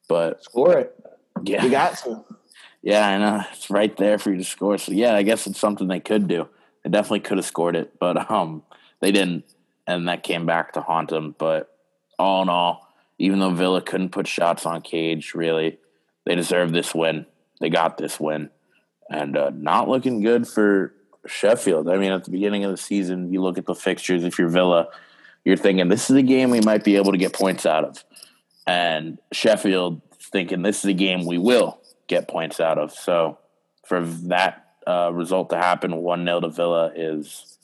But Score it. yeah, You got to. yeah, I know it's right there for you to score. So yeah, I guess it's something they could do. They definitely could have scored it, but um, they didn't, and that came back to haunt them. But all in all, even though Villa couldn't put shots on Cage, really, they deserve this win. They got this win, and uh, not looking good for Sheffield. I mean, at the beginning of the season, you look at the fixtures. If you're Villa, you're thinking this is a game we might be able to get points out of, and Sheffield thinking this is a game we will get points out of. So for that uh, result to happen, one 0 to Villa is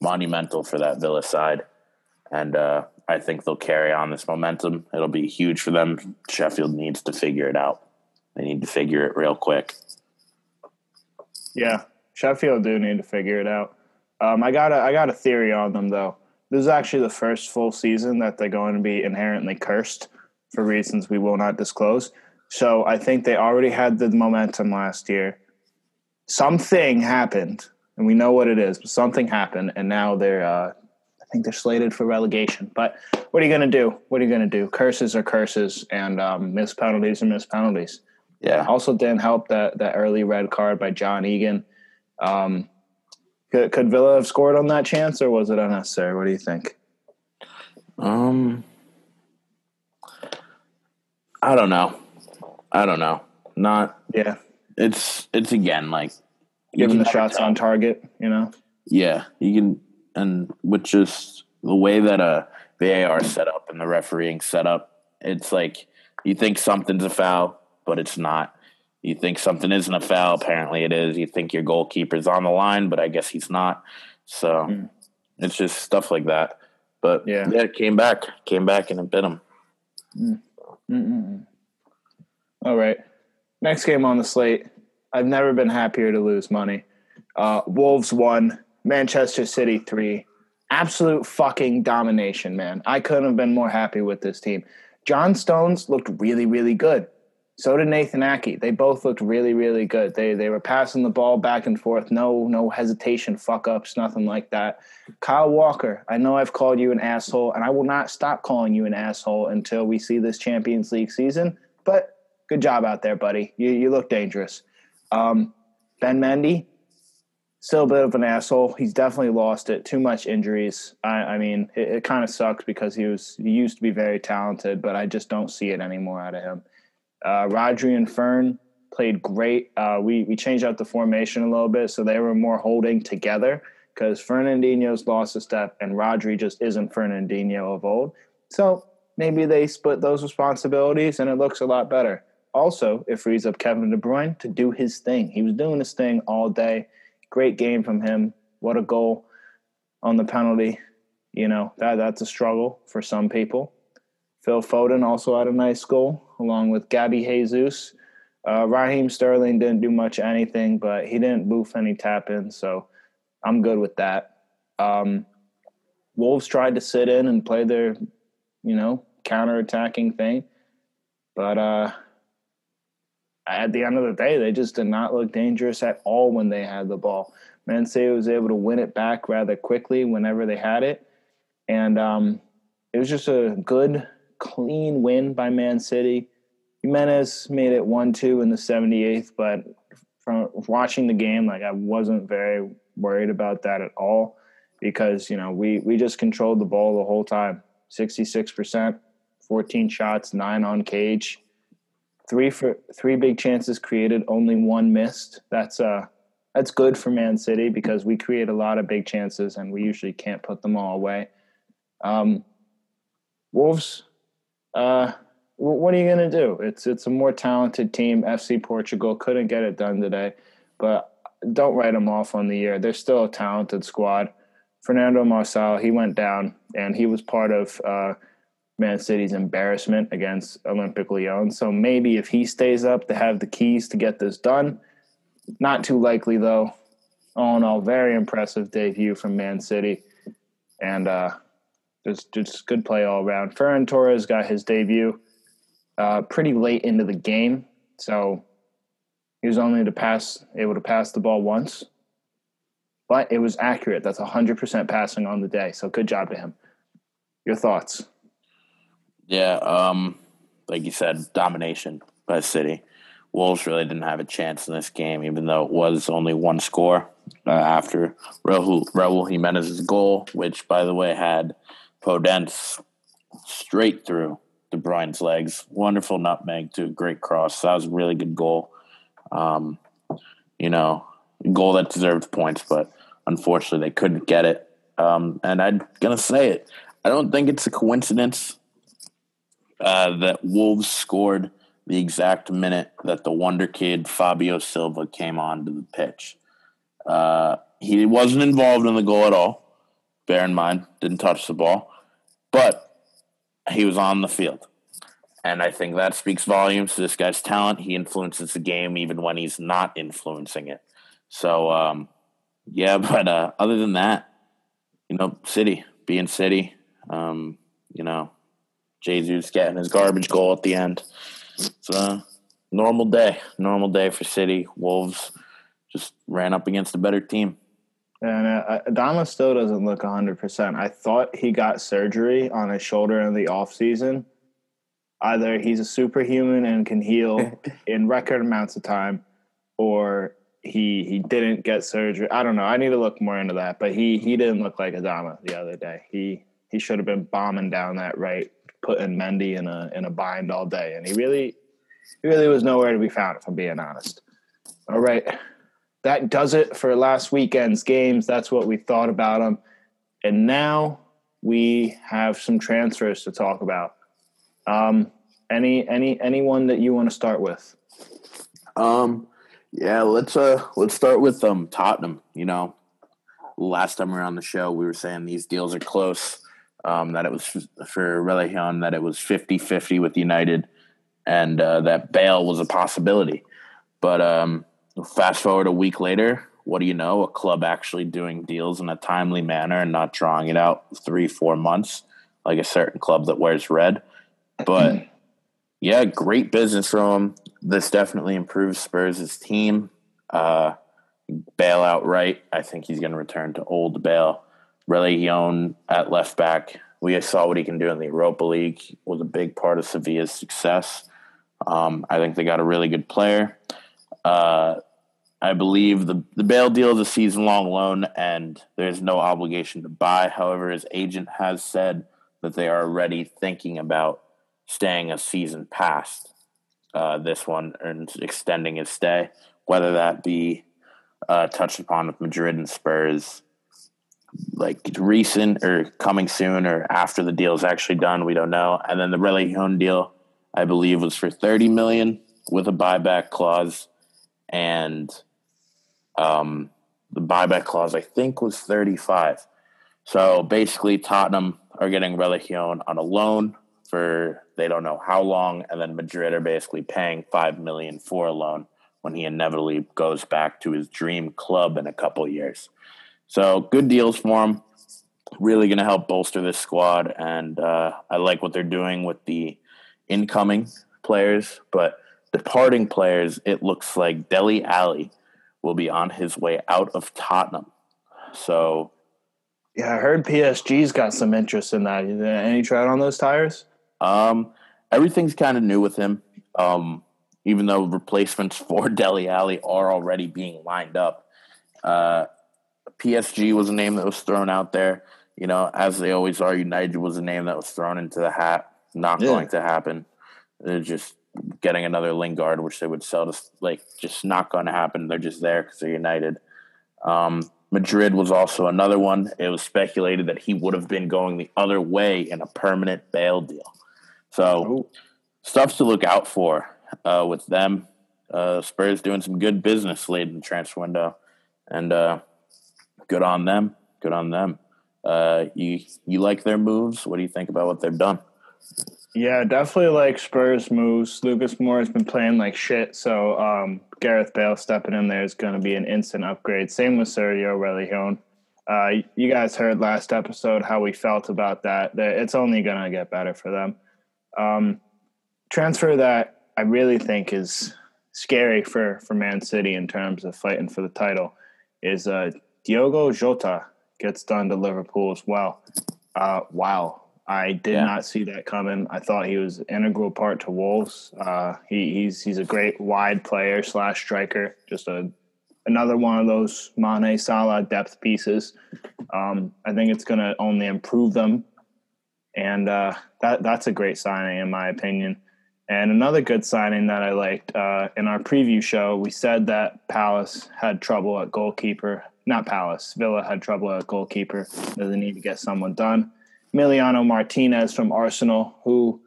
monumental for that Villa side, and uh, I think they'll carry on this momentum. It'll be huge for them. Sheffield needs to figure it out. They need to figure it real quick. Yeah, Sheffield do need to figure it out. Um, I got a I got a theory on them though. This is actually the first full season that they're going to be inherently cursed for reasons we will not disclose. So I think they already had the momentum last year. Something happened, and we know what it is. But something happened, and now they're uh, I think they're slated for relegation. But what are you going to do? What are you going to do? Curses are curses, and um, miss penalties are missed penalties. Yeah. Also, didn't help that that early red card by John Egan. Um, could, could Villa have scored on that chance, or was it unnecessary? What do you think? Um, I don't know. I don't know. Not. Yeah. It's it's again like given the shots on target. You know. Yeah, you can, and with just the way that a VAR set up and the refereeing set up, it's like you think something's a foul, but it's not. You think something isn't a foul, apparently it is. You think your goalkeeper's on the line, but I guess he's not. So mm. it's just stuff like that. But yeah, yeah, it came back, came back and it bit him. Mm. All right. Next game on the slate. I've never been happier to lose money. Uh, Wolves won, Manchester City three. Absolute fucking domination, man. I couldn't have been more happy with this team. John Stones looked really, really good. So did Nathan Ake. They both looked really, really good. They they were passing the ball back and forth. No, no hesitation, fuck ups, nothing like that. Kyle Walker, I know I've called you an asshole, and I will not stop calling you an asshole until we see this Champions League season. But good job out there, buddy. You you look dangerous. Um, ben Mendy, still a bit of an asshole. He's definitely lost it. Too much injuries. I, I mean, it, it kind of sucks because he was he used to be very talented, but I just don't see it anymore out of him. Uh, Rodri and Fern played great. Uh, we we changed out the formation a little bit, so they were more holding together because Fernandinho's lost a step, and Rodri just isn't Fernandinho of old. So maybe they split those responsibilities, and it looks a lot better. Also, it frees up Kevin De Bruyne to do his thing. He was doing his thing all day. Great game from him. What a goal on the penalty. You know that that's a struggle for some people. Phil Foden also had a nice goal, along with Gabby Jesus. Uh, Raheem Sterling didn't do much anything, but he didn't boof any tap in, so I'm good with that. Um, Wolves tried to sit in and play their, you know, counter attacking thing, but uh, at the end of the day, they just did not look dangerous at all when they had the ball. Man City was able to win it back rather quickly whenever they had it, and um, it was just a good clean win by Man City. Jimenez made it 1 2 in the 78th, but from watching the game, like I wasn't very worried about that at all because, you know, we, we just controlled the ball the whole time 66%, 14 shots, nine on cage. Three for three big chances created, only one missed. That's uh that's good for Man City because we create a lot of big chances and we usually can't put them all away. Um, Wolves uh, what are you going to do? It's it's a more talented team. FC Portugal couldn't get it done today, but don't write them off on the year. They're still a talented squad. Fernando Marçal, he went down, and he was part of uh, Man City's embarrassment against Olympique Lyon. So maybe if he stays up, to have the keys to get this done. Not too likely, though. All in all, very impressive debut from Man City, and uh, just just good play all around. Ferran Torres got his debut uh, pretty late into the game, so he was only to pass able to pass the ball once, but it was accurate. That's hundred percent passing on the day. So good job to him. Your thoughts? Yeah, um, like you said, domination by City. Wolves really didn't have a chance in this game, even though it was only one score uh, after Raul, Raul Jimenez's goal, which, by the way, had Podence straight through De Bruyne's legs. Wonderful nutmeg to a great cross. That was a really good goal. Um, you know, goal that deserved points, but unfortunately they couldn't get it. Um, and I'm gonna say it. I don't think it's a coincidence uh, that Wolves scored the exact minute that the wonder kid Fabio Silva came onto the pitch. Uh, he wasn't involved in the goal at all. Bear in mind, didn't touch the ball. but he was on the field. And I think that speaks volumes to this guy's talent. He influences the game even when he's not influencing it. So, um, yeah, but uh, other than that, you know, City, being City, um, you know, Jesus getting his garbage goal at the end. It's a normal day, normal day for City. Wolves just ran up against a better team. And uh, Adama still doesn't look 100%. I thought he got surgery on his shoulder in the offseason. Either he's a superhuman and can heal in record amounts of time, or he he didn't get surgery. I don't know. I need to look more into that. But he he didn't look like Adama the other day. He he should have been bombing down that right, putting Mendy in a in a bind all day, and he really he really was nowhere to be found. If I'm being honest. All right, that does it for last weekend's games. That's what we thought about them, and now we have some transfers to talk about. Um, any any anyone that you want to start with? Um yeah, let's uh let's start with um Tottenham. You know, last time we were on the show, we were saying these deals are close. Um, that it was for Reguilón, that it was 50-50 with United, and uh, that Bale was a possibility. But um, fast forward a week later, what do you know? A club actually doing deals in a timely manner and not drawing it out three, four months like a certain club that wears red. But yeah, great business from him. This definitely improves Spurs' team. Uh, Bale outright. I think he's going to return to old Bale. Reguilón at left back. We saw what he can do in the Europa League. Was a big part of Sevilla's success. Um, I think they got a really good player. Uh, I believe the the Bale deal is a season long loan, and there's no obligation to buy. However, his agent has said that they are already thinking about staying a season past uh, this one and extending his stay, whether that be uh, touched upon with Madrid and Spurs, like recent or coming soon or after the deal is actually done, we don't know. And then the Reguilón deal, I believe, was for thirty million with a buyback clause, and um, the buyback clause I think was thirty five. So basically, Tottenham are getting Reguilón on a loan for they don't know how long, and then Madrid are basically paying five million for a loan when he inevitably goes back to his dream club in a couple years. So good deals for him. Really going to help bolster this squad, and uh, I like what they're doing with the incoming players, but departing players. It looks like Dele Alli will be on his way out of Tottenham. So, yeah, I heard PSG's got some interest in that. Any tread on those tires? Um, everything's kind of new with him. Um, even though replacements for Dele Alli are already being lined up. Uh, PSG was a name that was thrown out there. You know, as they always are, United was a name that was thrown into the hat. Not yeah. going to happen. They're just getting another Lingard, which they would sell to like just not going to happen. They're just there because they're United. Um, Madrid was also another one. It was speculated that he would have been going the other way in a permanent Bale deal. So Ooh. stuff to look out for uh, with them. Uh, Spurs doing some good business late in the transfer window, and uh, good on them. Good on them. Uh, you you like their moves? What do you think about what they've done? Yeah, definitely like Spurs moves. Lucas Moura has been playing like shit, so um, Gareth Bale stepping in there is going to be an instant upgrade. Same with Sergio Reguilón. Uh, you guys heard last episode how we felt about that. It's only going to get better for them. Um, transfer that I really think is scary for for Man City in terms of fighting for the title is uh, Diogo Jota gets done to Liverpool as well. Uh, wow, I did yeah. not see that coming. I thought he was integral part to Wolves. Uh, he, he's he's a great wide player slash striker. Just a another one of those Mane Salah depth pieces. Um, I think it's going to only improve them and uh, that that's a great signing in my opinion. And another good signing that I liked uh, in our preview show, we said that Palace had trouble at goalkeeper. Not Palace, Villa had trouble at goalkeeper. Doesn't need to get someone done. Emiliano Martinez from Arsenal, who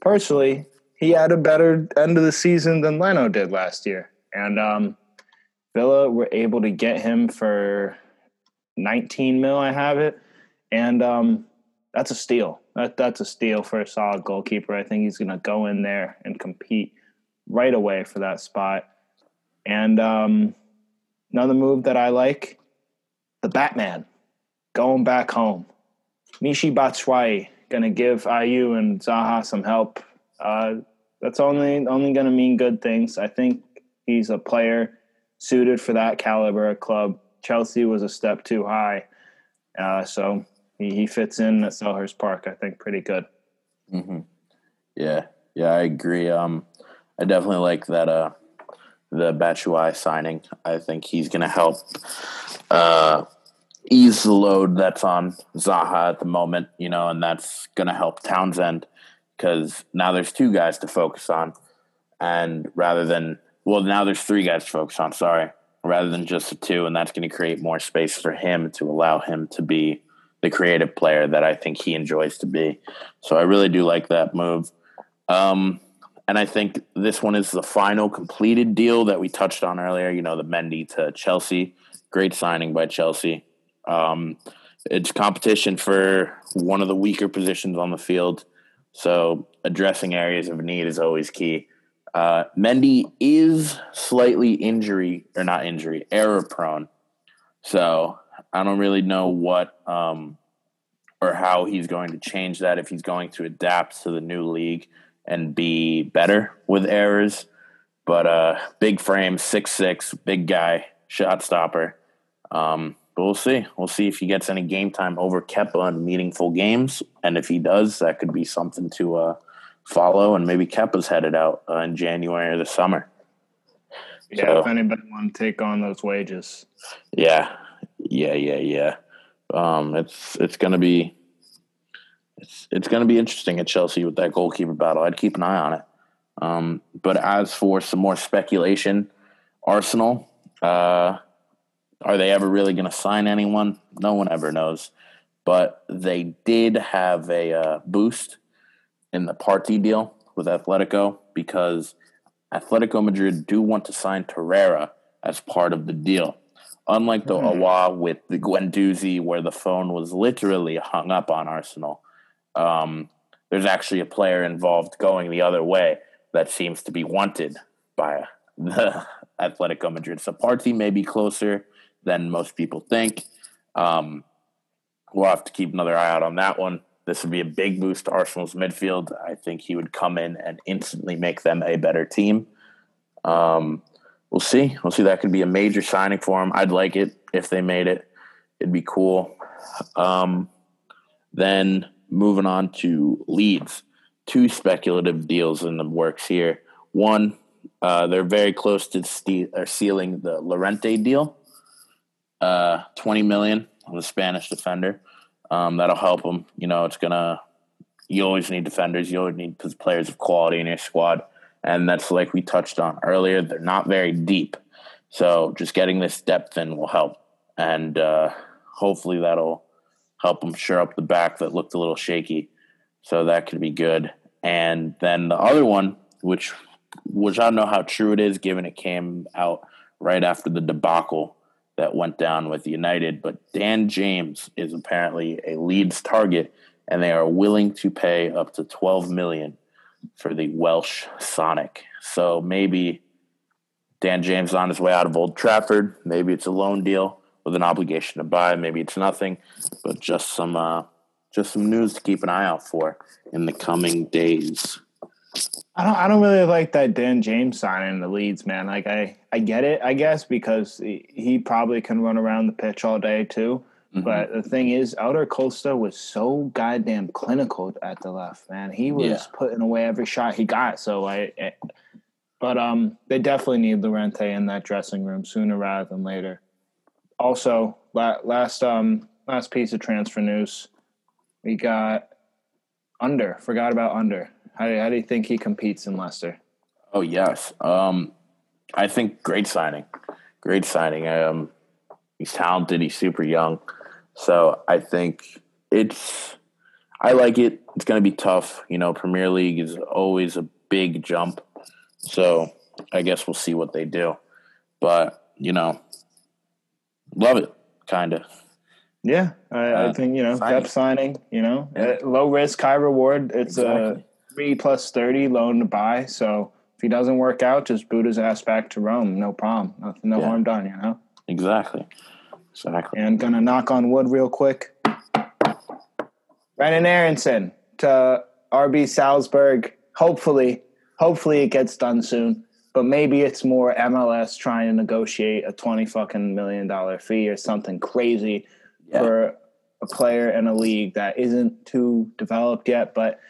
personally he had a better end of the season than Leno did last year, and um, Villa were able to get him for 19 mil. I have it, and um, that's a steal. That that's a steal for a solid goalkeeper. I think he's going to go in there and compete right away for that spot. And um, another move that I like, the Batman, going back home. Michy Batshuayi going to give Ayew and Zaha some help. Uh, that's only only going to mean good things. I think he's a player suited for that caliber of club. Chelsea was a step too high, uh, so he, he fits in at Selhurst Park. I think pretty good. Mm-hmm. Yeah, yeah, I agree. Um, I definitely like that. Uh, the Batshuayi signing. I think he's going to help uh, ease the load that's on Zaha at the moment. You know, and that's going to help Townsend because now there's two guys to focus on, and rather than well, now there's three guys to focus on. Sorry, rather than just the two, and that's going to create more space for him to allow him to be the creative player that I think he enjoys to be. So I really do like that move. Um, and I think this one is the final completed deal that we touched on earlier. You know, the Mendy to Chelsea. Great signing by Chelsea. Um, it's competition for one of the weaker positions on the field. So addressing areas of need is always key. Uh, Mendy is slightly injury or not injury error prone. So I don't really know what um, or how he's going to change that if he's going to adapt to the new league and be better with errors. But uh, big frame, six six, big guy, shot stopper. Um, but we'll see. We'll see if he gets any game time over Kepa in meaningful games, and if he does, that could be something to uh, follow. And maybe Kepa's headed out uh, in January or the summer. Yeah, so, if anybody want to take on those wages. Yeah, yeah, yeah, yeah. Um, it's it's going to be it's it's going to be interesting at Chelsea with that goalkeeper battle. I'd keep an eye on it. Um, but as for some more speculation, Arsenal, uh, are they ever really going to sign anyone? No one ever knows. But they did have a uh, boost in the Partey deal with Atletico because Atletico Madrid do want to sign Torreira as part of the deal. Unlike the mm. Awa with the Guendouzi, where the phone was literally hung up on Arsenal, um, there's actually a player involved going the other way that seems to be wanted by the Atletico Madrid. So Partey may be closer than most people think. Um, we'll have to keep another eye out on that one. This would be a big boost to Arsenal's midfield. I think he would come in and instantly make them a better team. Um, we'll see. We'll see. That could be a major signing for him. I'd like it if they made it. It'd be cool. Um, then moving on to Leeds, two speculative deals in the works here. One, uh, they're very close to ste- sealing the Llorente deal, uh, twenty million on the Spanish defender. Um, that'll help them. You know, it's gonna. You always need defenders. You always need players of quality in your squad, and that's like we touched on earlier. They're not very deep, so just getting this depth in will help, and uh, hopefully that'll help them shore up the back that looked a little shaky. So that could be good. And then the other one, which which I don't know how true it is, given it came out right after the debacle that went down with United, but Dan James is apparently a Leeds target, and they are willing to pay up to 12 million for the Welsh Sonic. So maybe Dan James on his way out of Old Trafford. Maybe it's a loan deal with an obligation to buy. Maybe it's nothing, but just some uh, just some news to keep an eye out for in the coming days. I don't. I don't really like that Dan James signing the Leeds, man. Like I, I get it, I guess, because he, he probably can run around the pitch all day too. Mm-hmm. But the thing is, Helder Costa was so goddamn clinical at the left, man. He was yeah. putting away every shot he got. So I, I, but um, they definitely need Llorente in that dressing room sooner rather than later also last um last piece of transfer news, we got Ünder. Forgot about Ünder. How do, how do you think he competes in Leicester? Oh yes, um, I think great signing, great signing. Um, he's talented. He's super young, so I think it's. I like it. It's going to be tough. You know, Premier League is always a big jump, so I guess we'll see what they do. But you know, love it, kind of. Yeah, I, uh, I think you know signing. signing. You know, yeah. uh, low risk, high reward. It's exactly. a three plus thirty loan to buy. So if he doesn't work out, just boot his ass back to Rome. No problem. Nothing, no yeah. harm done. You know. Exactly. Exactly. And gonna knock on wood real quick. Brenden Aaronson to RB Salzburg. Hopefully, hopefully it gets done soon. But maybe it's more MLS trying to negotiate a twenty fucking million dollar fee or something crazy yeah. for a player in a league that isn't too developed yet. But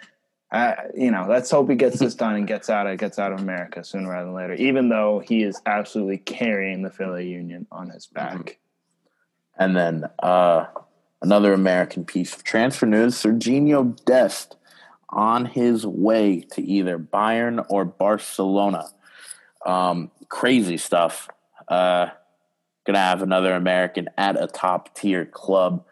uh, you know, let's hope he gets this done and gets out of gets out of America sooner rather than later. Even though he is absolutely carrying the Philly Union on his back. Mm-hmm. And then uh, another American piece of transfer news: Sergiño Dest on his way to either Bayern or Barcelona. Um, crazy stuff. Uh, gonna have another American at a top tier club,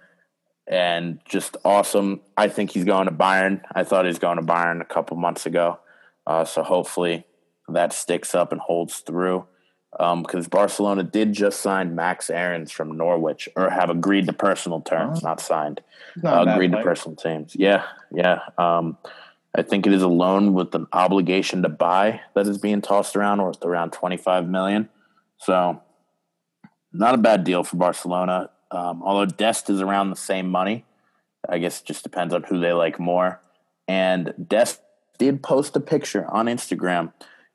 and just awesome. I think he's going to Bayern. I thought he was going to Bayern a couple months ago, uh, so hopefully that sticks up and holds through. Because um, Barcelona did just sign Max Aarons from Norwich, or have agreed to personal terms, oh. not signed. Not uh, agreed to personal terms. Yeah, yeah. Um, I think it is a loan with an obligation to buy that is being tossed around, worth around twenty five million. So, not a bad deal for Barcelona. Um, although Dest is around the same money, I guess it just depends on who they like more. And Dest did post a picture on Instagram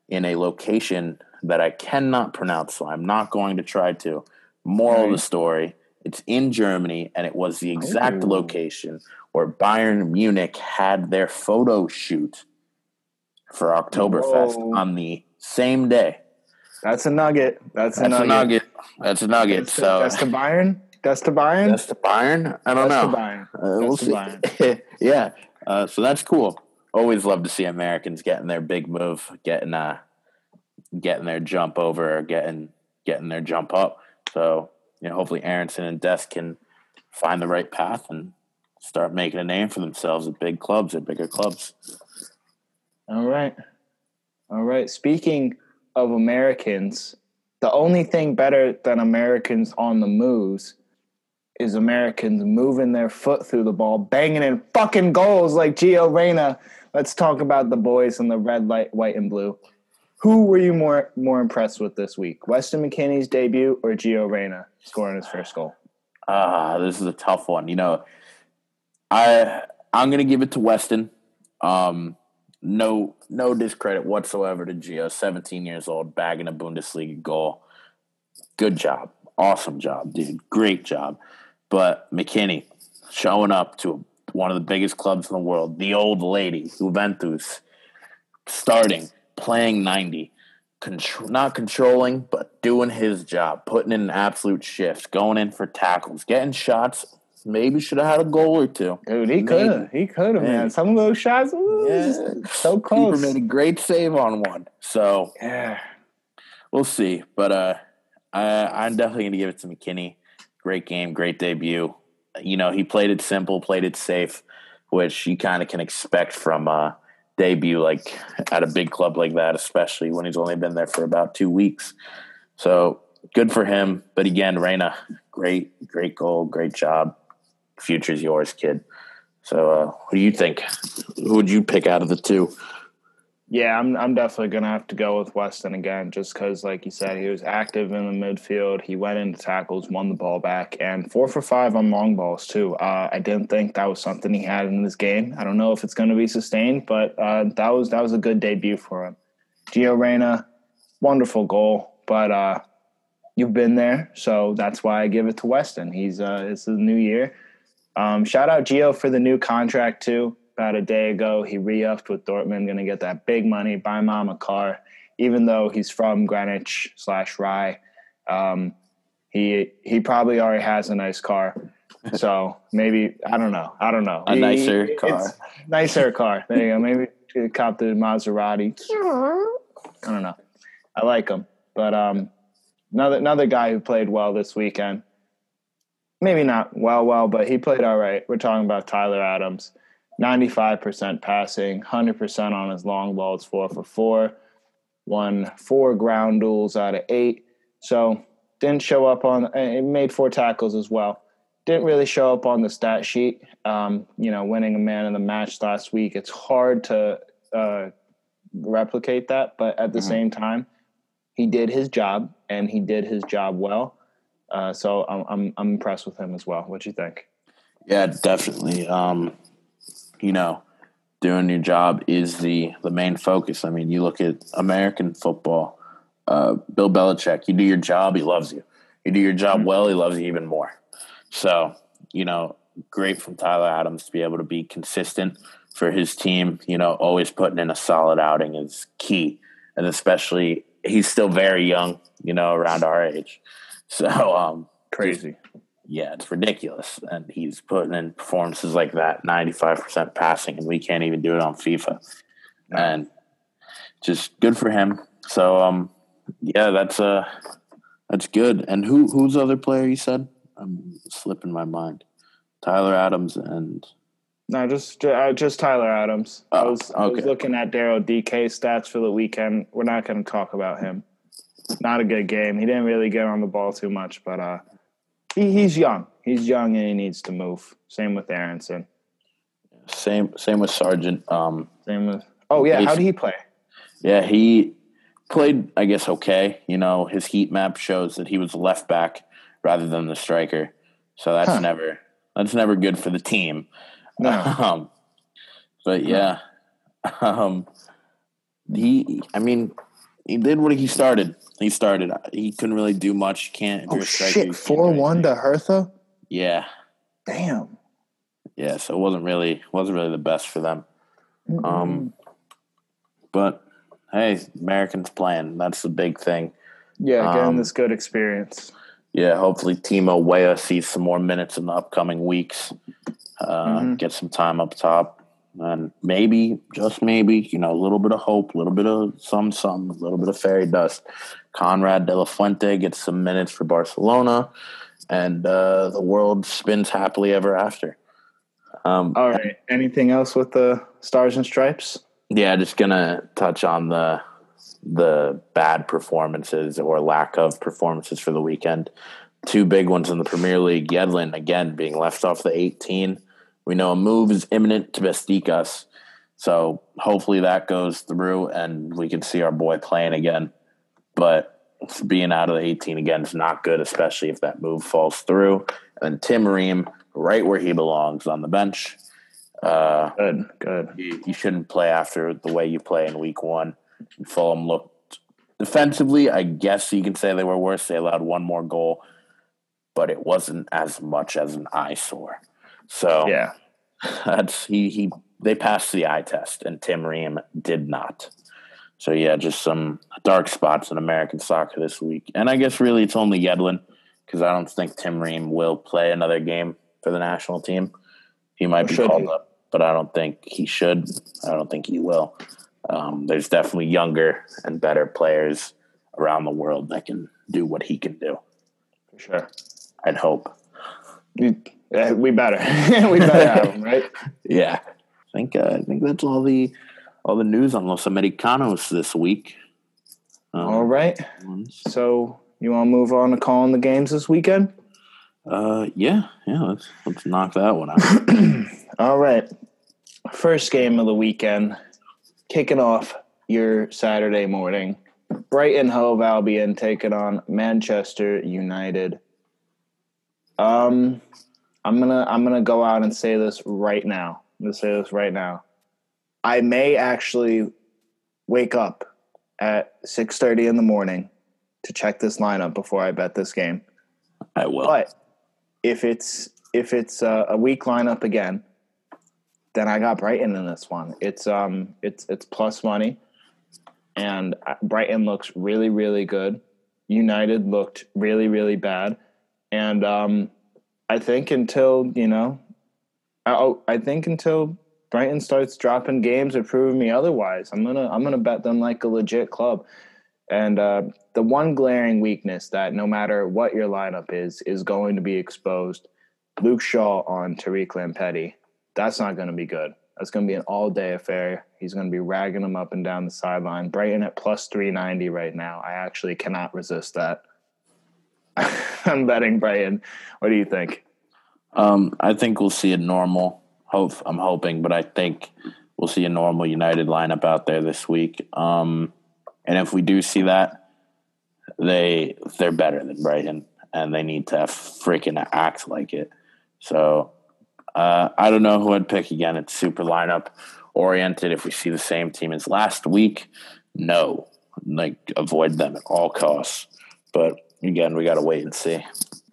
in a location that I cannot pronounce, so I'm not going to try to. Moral of the story: It's in Germany, and it was the exact Ooh. location where Bayern Munich had their photo shoot for Oktoberfest Whoa. on the same day. That's a nugget. That's, that's a, nugget. a nugget. That's a nugget. That's so that's to Bayern. That's to Bayern. That's to Bayern. I don't that's know. Bayern. Uh, we'll see. yeah. Uh, so that's cool. Always love to see Americans getting their big move, getting uh, getting their jump over, getting getting their jump up. So you know, hopefully Aaronson and Dest can find the right path and start making a name for themselves at big clubs, at bigger clubs. All right. All right. Speaking of Americans, the only thing better than Americans on the moves is Americans moving their foot through the ball, banging in fucking goals like Gio Reyna. Let's talk about the boys in the red, light, white, and blue. Who were you more more impressed with this week? Weston McKennie's debut or Gio Reyna scoring his first goal? Ah, uh, this is a tough one. You know, I I'm gonna give it to Weston. Um, no no discredit whatsoever to Gio. 17 years old, bagging a Bundesliga goal. Good job, awesome job, dude. Great job. But McKennie showing up to one of the biggest clubs in the world, the old lady, Juventus, starting, playing 90, contr- not controlling, but doing his job, putting in an absolute shift, going in for tackles, getting shots maybe should have had a goal or two. Dude, he could have. He could have, man. Some of those shots, ooh, yeah. so close. Keeper made a great save on one. So yeah, we'll see. But uh, I, I'm definitely going to give it to McKennie. Great game, great debut. You know, he played it simple, played it safe, which you kind of can expect from a debut like at a big club like that, especially when he's only been there for about two weeks. So good for him. But again, Reyna, great, great goal, great job future's yours, kid. So, uh, what do you think? Who would you pick out of the two? Yeah, I'm I'm definitely gonna have to go with Weston again, just because, like you said, he was active in the midfield. He went into tackles, won the ball back, and four for five on long balls too. Uh, I didn't think that was something he had in this game. I don't know if it's going to be sustained, but uh, that was that was a good debut for him. Gio Reyna, wonderful goal, but uh, you've been there, so that's why I give it to Weston. He's uh, it's a new year. Um, shout out Gio for the new contract too. About a day ago, he re-upped with Dortmund, going to get that big money, buy mom a car. Even though he's from Greenwich slash Rye, um, he he probably already has a nice car. So maybe I don't know. I don't know. A he, nicer car. Nicer car. There you go. Maybe cop the Maserati. I don't know. I like him, but um, another another guy who played well this weekend maybe not well, well, but he played all right. We're talking about Tyler Adams. 95% passing, 100% on his long balls, four for four. Won four ground duels out of eight. So didn't show up on, it made four tackles as well. didn't really show up on the stat sheet. Um, you know, winning a man of the match last week, it's hard to uh, replicate that. But at the mm-hmm. same time, he did his job and he did his job well. Uh, so I'm, I'm, I'm impressed with him as well. What do you think? Yeah, definitely. Um, you know, doing your job is the the main focus. I mean, you look at American football. Uh, Bill Belichick, you do your job, he loves you. You do your job mm-hmm. well, he loves you even more. So, you know, great from Tyler Adams to be able to be consistent for his team. You know, always putting in a solid outing is key, and especially he's still very young. You know, around our age. So, um, crazy. Yeah, it's ridiculous, and he's putting in performances like that, ninety-five percent passing, and we can't even do it on FIFA. No. And just good for him. So, um, yeah, that's uh, that's good. And who who's the other player you said? I'm slipping my mind. Tyler Adams and no, just uh, just Tyler Adams. Oh, I was okay. I was looking at Daryl Dike stats for the weekend. We're not going to talk about him. Not a good game. He didn't really get on the ball too much, but uh, he, he's young. He's young and he needs to move. Same with Aaronson. Same same with Sargent. Um, same with. Oh yeah, how did he play? Yeah, he played. I guess okay. You know, his heat map shows that he was left back rather than the striker. So that's huh. never that's never good for the team. No. Um, but yeah, um, he. I mean, he did what he started. He started. He couldn't really do much. Can't. Oh shit! Four one to Hertha. Yeah. Damn. Yeah. So it wasn't really wasn't really the best for them. Mm-hmm. Um. But hey, Americans playing. That's the big thing. Yeah, getting um, this good experience yeah, hopefully Timo Weah sees some more minutes in the upcoming weeks. Uh, mm-hmm. Get some time up top, and maybe, just maybe, you know, a little bit of hope, a little bit of some, some, a little bit of fairy dust. Konrad de la Fuente gets some minutes for Barcelona, and uh, the world spins happily ever after. Um, All right. Anything else with the stars and stripes? Yeah, just gonna touch on the the bad performances or lack of performances for the weekend. Two big ones in the Premier League. Yedlin, again, being left off the 18. We know a move is imminent to Besiktas. So hopefully that goes through and we can see our boy playing again. But being out of the 18 again is not good, especially if that move falls through. And Tim Ream, right where he belongs on the bench. Uh, good, good. You, you shouldn't play after the way you play in week one. Fulham looked defensively. I guess you can say they were worse. They allowed one more goal, but it wasn't as much as an eyesore. So yeah, that's he he. They passed the eye test, and Tim Ream did not. So yeah, just some dark spots in American soccer this week. And I guess really it's only Yedlin because I don't think Tim Ream will play another game for the national team. He might or be called he? up, but I don't think he should. I don't think he will um, there's definitely younger and better players around the world that can do what he can do. For sure. I'd hope. We, uh, we better. we better have him, right? Yeah. I think uh, I think that's all the all the news on Los Americanos this week. Um, all right. So you want to move on to calling the games this weekend? Uh, yeah, yeah. Let's let's knock that one out. all right. First game of the weekend kicking off your Saturday morning. Brighton Hove Albion taking on Manchester United. Um, I'm gonna I'm gonna go out and say this right now. I'm gonna say this right now. I may actually wake up at six thirty in the morning to check this lineup before I bet this game. I will. But if it's if it's a, a weak lineup again, then I got Brighton in this one. It's um it's it's plus money, and Brighton looks really really good. United looked really really bad, and um, I think until you know, oh I think until Brighton starts dropping games or proving me otherwise, I'm gonna I'm gonna bet them like a legit club. And uh, the one glaring weakness that no matter what your lineup is is going to be exposed. Luke Shaw on Tariq Lamptey that's not going to be good. That's going to be an all day affair. He's going to be ragging them up and down the sideline. Brighton at plus 390 right now. I actually cannot resist that. I'm betting Brighton. What do you think? Um, I think we'll see a normal. Hope I'm hoping, but I think we'll see a normal United lineup out there this week. Um, and if we do see that, they they're better than Brighton, and they need to freaking act like it. So uh, I don't know who I'd pick again. It's super lineup oriented. If we see the same team as last week, no, like avoid them at all costs. But again, we got to wait and see.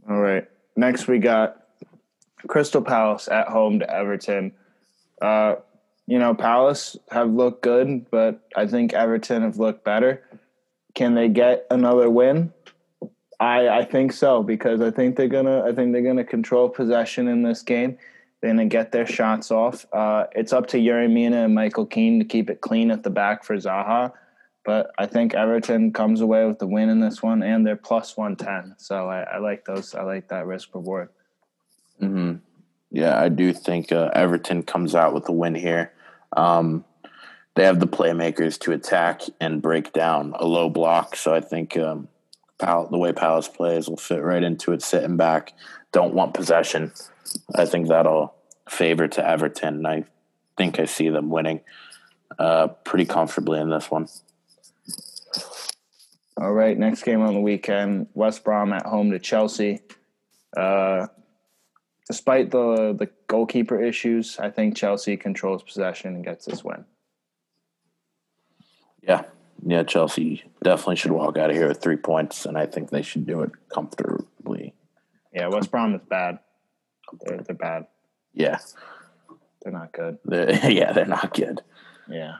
All right. Next, we got Crystal Palace at home to Everton. Uh, you know, Palace have looked good, but I think Everton have looked better. Can they get another win? I I think so because I think they're gonna I think they're gonna control possession in this game. They're gonna get their shots off. Uh, it's up to Yerry Mina and Michael Keane to keep it clean at the back for Zaha. But I think Everton comes away with the win in this one, and they're plus one ten. So I, I, like those. I like that risk reward. Hmm. Yeah, I do think uh, Everton comes out with the win here. Um, they have the playmakers to attack and break down a low block. So I think um, Pal- the way Palace plays will fit right into it, sitting back, don't want possession. I think that'll favor to Everton. And I think I see them winning uh, pretty comfortably in this one. All right, next game on the weekend: West Brom at home to Chelsea. Uh, despite the the goalkeeper issues, I think Chelsea controls possession and gets this win. Yeah, yeah, Chelsea definitely should walk out of here with three points, and I think they should do it comfortably. Yeah, West Brom is bad. They're, they're bad. Yeah, they're not good. They're, yeah, they're not good. Yeah.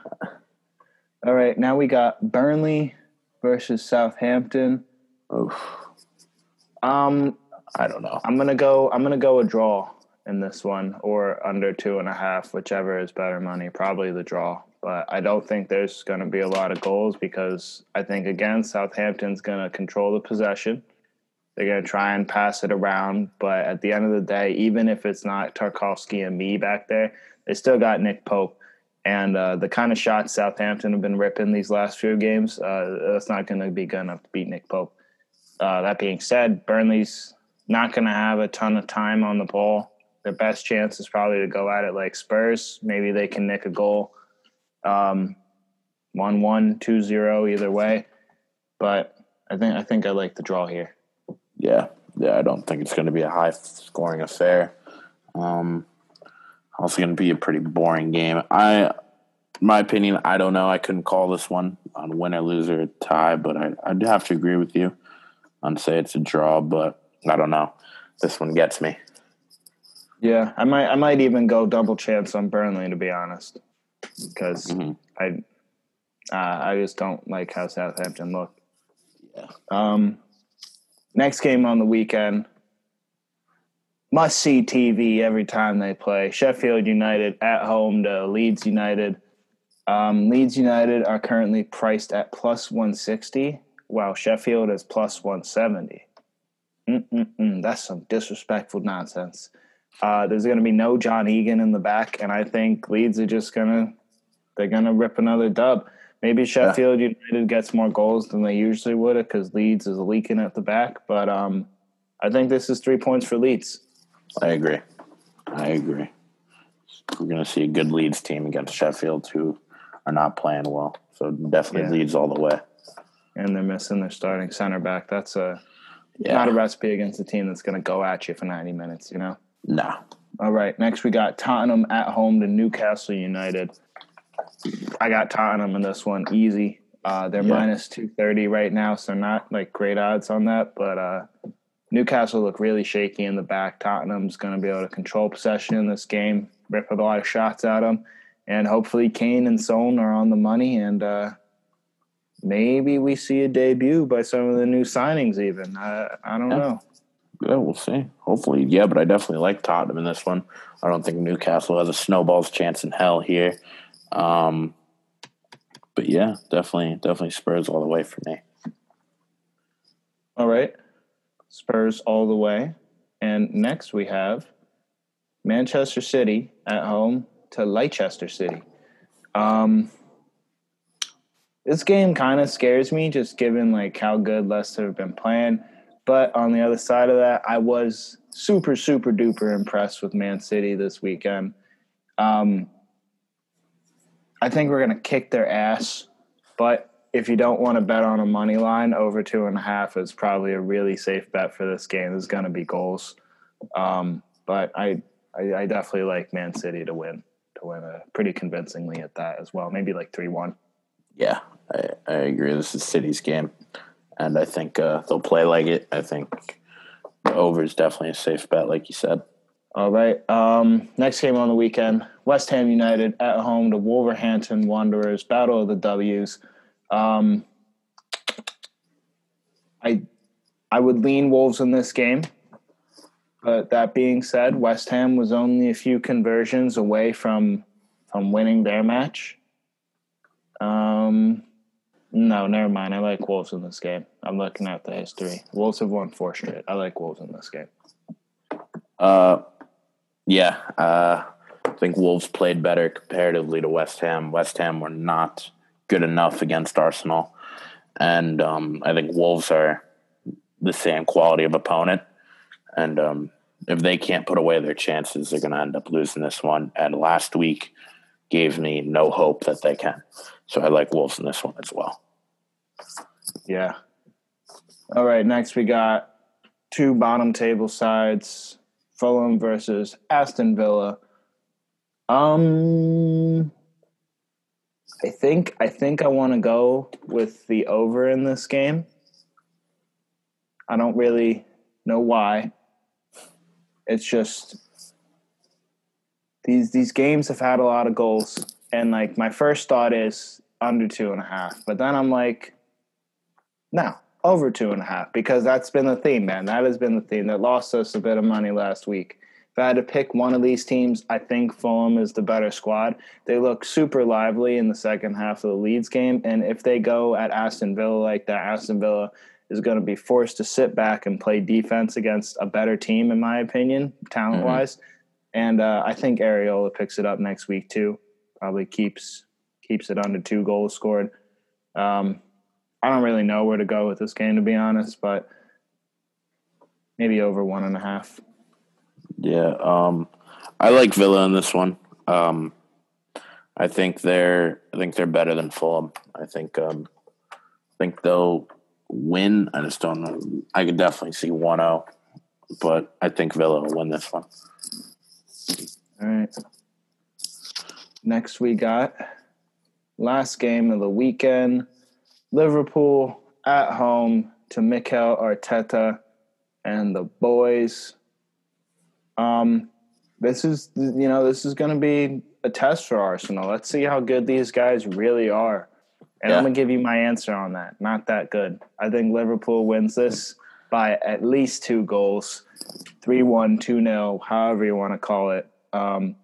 All right, now we got Burnley versus Southampton. Oof. Um, I don't know. I'm gonna go. I'm gonna go a draw in this one, or under two and a half, whichever is better money. Probably the draw, but I don't think there's going to be a lot of goals because I think again Southampton's going to control the possession. They're going to try and pass it around, but at the end of the day, even if it's not Tarkowski and Mee back there, they still got Nick Pope. And uh, the kind of shots Southampton have been ripping these last few games, uh, that's not going to be good enough to beat Nick Pope. Uh, that being said, Burnley's not going to have a ton of time on the ball. Their best chance is probably to go at it like Spurs. Maybe they can nick a goal, um, one one, two zero, either way. But I think I think I like the draw here. Yeah, yeah. I don't think it's going to be a high scoring affair. Um, also going to be a pretty boring game. I, my opinion, I don't know. I couldn't call this one on winner, loser, tie, but I, I'd have to agree with you and say it's a draw. But I don't know. This one gets me. Yeah, I might I might even go double chance on Burnley to be honest, because mm-hmm. I uh, I just don't like how Southampton look. Yeah. Um, next game on the weekend, must see TV every time they play. Sheffield United at home to Leeds United. Um, Leeds United are currently priced at plus 160, while Sheffield is plus 170. Mm-mm-mm, that's some disrespectful nonsense. Uh, there's going to be no John Egan in the back, and I think Leeds are just gonna they're gonna rip another dub. Maybe Sheffield yeah. United gets more goals than they usually would because Leeds is leaking at the back. But um, I think this is three points for Leeds. I agree. I agree. We're going to see a good Leeds team against Sheffield, who are not playing well. So definitely yeah. Leeds all the way. And they're missing their starting center back. That's a yeah. not a recipe against a team that's going to go at you for 90 minutes, you know? No. All right. Next, we got Tottenham at home to Newcastle United. I got Tottenham in this one easy. Uh, they're yeah. minus 230 right now, so not like great odds on that. But uh, Newcastle look really shaky in the back. Tottenham's going to be able to control possession in this game, rip a lot of shots at them. And hopefully, Kane and Son are on the money. And uh, maybe we see a debut by some of the new signings, even. I, I don't yeah. know. Yeah, we'll see. Hopefully, yeah, but I definitely like Tottenham in this one. I don't think Newcastle has a snowball's chance in hell here. Um, but yeah, definitely, definitely Spurs all the way for me. All right, Spurs all the way. And next we have Manchester City at home to Leicester City. Um, this game kind of scares me, just given like how good Leicester have been playing. but on the other side of that, I was super, super duper impressed with Man City this weekend. Um, I think we're to kick their ass, but if you don't want to bet on a money line, over two and a half is probably a really safe bet for this game. There's going to be goals, um, but I, I, I definitely like Man City to win to win a pretty convincingly at that as well. Maybe like three one. Yeah, I, I agree. This is City's game, and I think uh, they'll play like it. I think the over is definitely a safe bet, like you said. All right. Um, next game on the weekend: West Ham United at home to Wolverhampton Wanderers. Battle of the Ws. Um, I I would lean Wolves in this game. But that being said, West Ham was only a few conversions away from from winning their match. Um, no, never mind. I like Wolves in this game. I'm looking at the history. Wolves have won four straight. I like Wolves in this game. Uh, yeah, uh, I think Wolves played better comparatively to West Ham. West Ham were not good enough against Arsenal, and um, I think Wolves are the same quality of opponent. And um, if they can't put away their chances, they're going to end up losing this one. And last week gave me no hope that they can. So I like Wolves in this one as well. Yeah. All right. Next, we got two bottom table sides Fulham versus Aston Villa. Um, I think I think I want to go with the over in this game. I don't really know why. It's just these these games have had a lot of goals, and like my first thought is under two and a half, but then I'm like, no, over two and a half because that's been the theme, man. That has been the theme that lost us a bit of money last week. If I had to pick one of these teams, I think Fulham is the better squad. They look super lively in the second half of the Leeds game, and if they go at Aston Villa like that, Aston Villa is going to be forced to sit back and play defense against a better team, in my opinion, talent wise. Mm-hmm. And uh, I think Areola picks it up next week too. Probably keeps keeps it under two goals scored. Um, I don't really know where to go with this game to be honest, but maybe over one and a half. Yeah, um, I like Villa in this one. Um, I think they're I think they're better than Fulham. I think um, I think they'll win. I just don't know. I could definitely see 1-0, but I think Villa will win this one. All right. Next we got last game of the weekend. Liverpool at home to Mikel Arteta and the boys. Um, this is you know this is going to be a test for Arsenal. Let's see how good these guys really are. And yeah. I'm gonna give you my answer on that. Not that good. I think Liverpool wins this by at least two goals, 3-1, 2-0, however you want to call it. Um,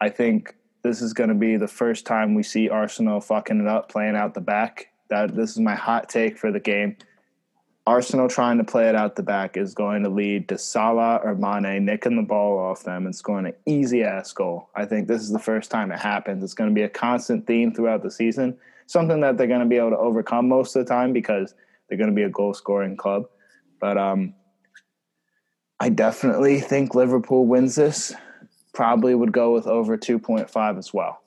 I think this is going to be the first time we see Arsenal fucking it up, playing out the back. That this is my hot take for the game. Arsenal trying to play it out the back is going to lead to Salah or Mane nicking the ball off them and scoring an easy ass goal. I think this is the first time it happens. It's going to be a constant theme throughout the season, something that they're going to be able to overcome most of the time because they're going to be a goal scoring club. But um, I definitely think Liverpool wins this. Probably would go with over 2.5 as well.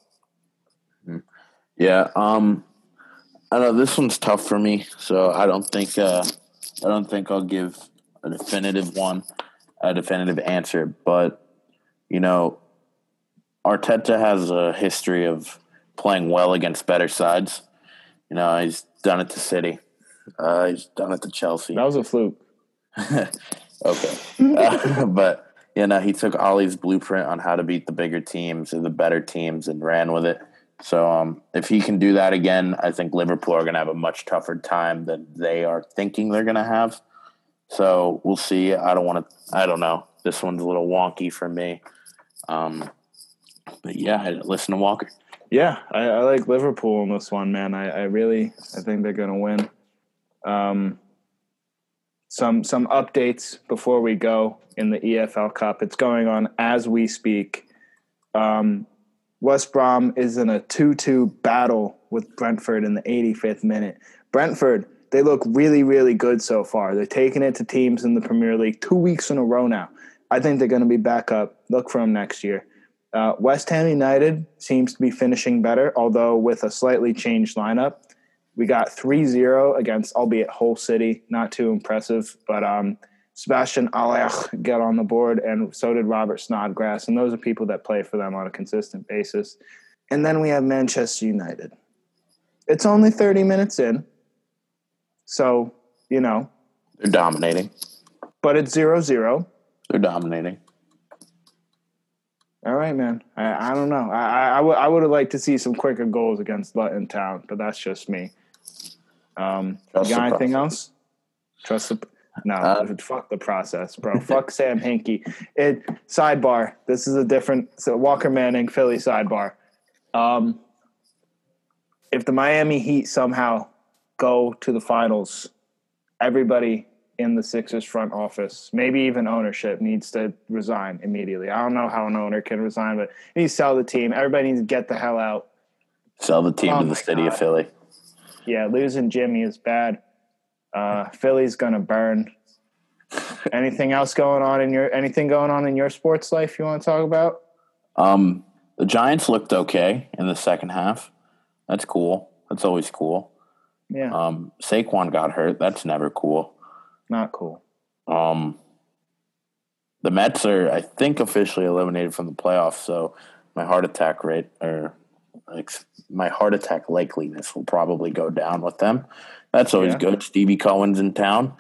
Hmm. Yeah. Um, I know this one's tough for me, so I don't think uh, I don't think I'll give a definitive one, a definitive answer. But you know, Arteta has a history of playing well against better sides. You know, he's done it to City. Uh, he's done it to Chelsea. That was a fluke. okay, uh, but you know, he took Ole's blueprint on how to beat the bigger teams and the better teams and ran with it. So um, if he can do that again, I think Liverpool are going to have a much tougher time than they are thinking they're going to have. So we'll see. I don't want to. I don't know. This one's a little wonky for me. Um, but yeah, listen to Walker. Yeah, I, I, like Liverpool in this one, man. I, I really, I think they're going to win. Um, some some updates before we go in the EFL Cup. It's going on as we speak. Um, West Brom is in a 2 2 battle with Brentford in the 85th minute. Brentford, They look really, really good so far. They're taking it to teams in the Premier League two weeks in a row now. I think they're going to be back up. Look for them next year. Uh, West Ham United seems to be finishing better, although with a slightly changed lineup. We got 3 0 against, albeit Hull City. Not too impressive, but um, Sebastian Haller got on the board, and so did Robert Snodgrass. And those are people that play for them on a consistent basis. And then we have Manchester United. It's only 30 minutes in. So, you know. They're dominating. But it's 0 0. They're dominating. All right, man. I, I don't know. I, I, I, w- I would have liked to see some quicker goals against Luton Town, but that's just me. Um, you got anything else? Trust the no. Uh, fuck the process, bro. fuck Sam Hinkie. It sidebar. This is a different so Walker Manning Philly sidebar. Um, if the Miami Heat somehow go to the finals, everybody in the Sixers front office, maybe even ownership, needs to resign immediately. I don't know how an owner can resign, but he needs to sell the team. Everybody needs to get the hell out. Sell the team oh to the city God. of Philly. Yeah, losing Jimmy is bad. Uh, Philly's gonna burn. anything else going on in your anything going on in your sports life you want to talk about? Um, the Giants looked okay in the second half. That's cool. That's always cool. Yeah. Um, Saquon got hurt. That's never cool. Not cool. Um, the Mets are, I think, officially eliminated from the playoffs. So my heart attack rate or like my heart attack likeliness will probably go down with them. That's always yeah. good. Stevie Cohen's in town.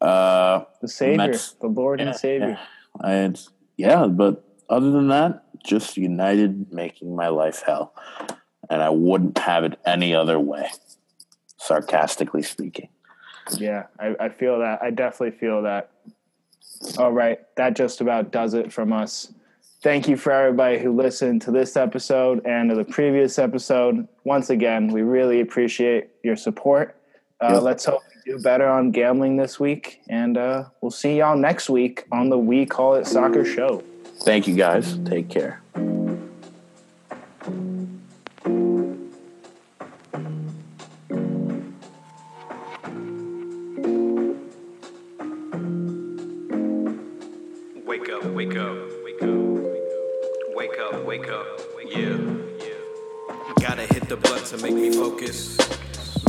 Uh, the Savior, the Lord yeah, and Savior. Yeah. And yeah, but other than that, just United making my life hell. And I wouldn't have it any other way, sarcastically speaking. Yeah, I, I feel that. I definitely feel that. All right, that just about does it from us. Thank you for everybody who listened to this episode and to the previous episode. Once again, we really appreciate your support. Uh, yep. Let's hope we do better on gambling this week, and uh, we'll see y'all next week on the We Call It Soccer show. Thank you, guys. Take care.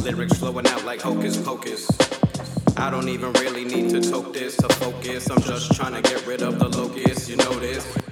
Lyrics flowing out like hocus pocus. I don't even really need to toke this to focus. I'm just trying to get rid of the locust, you know this.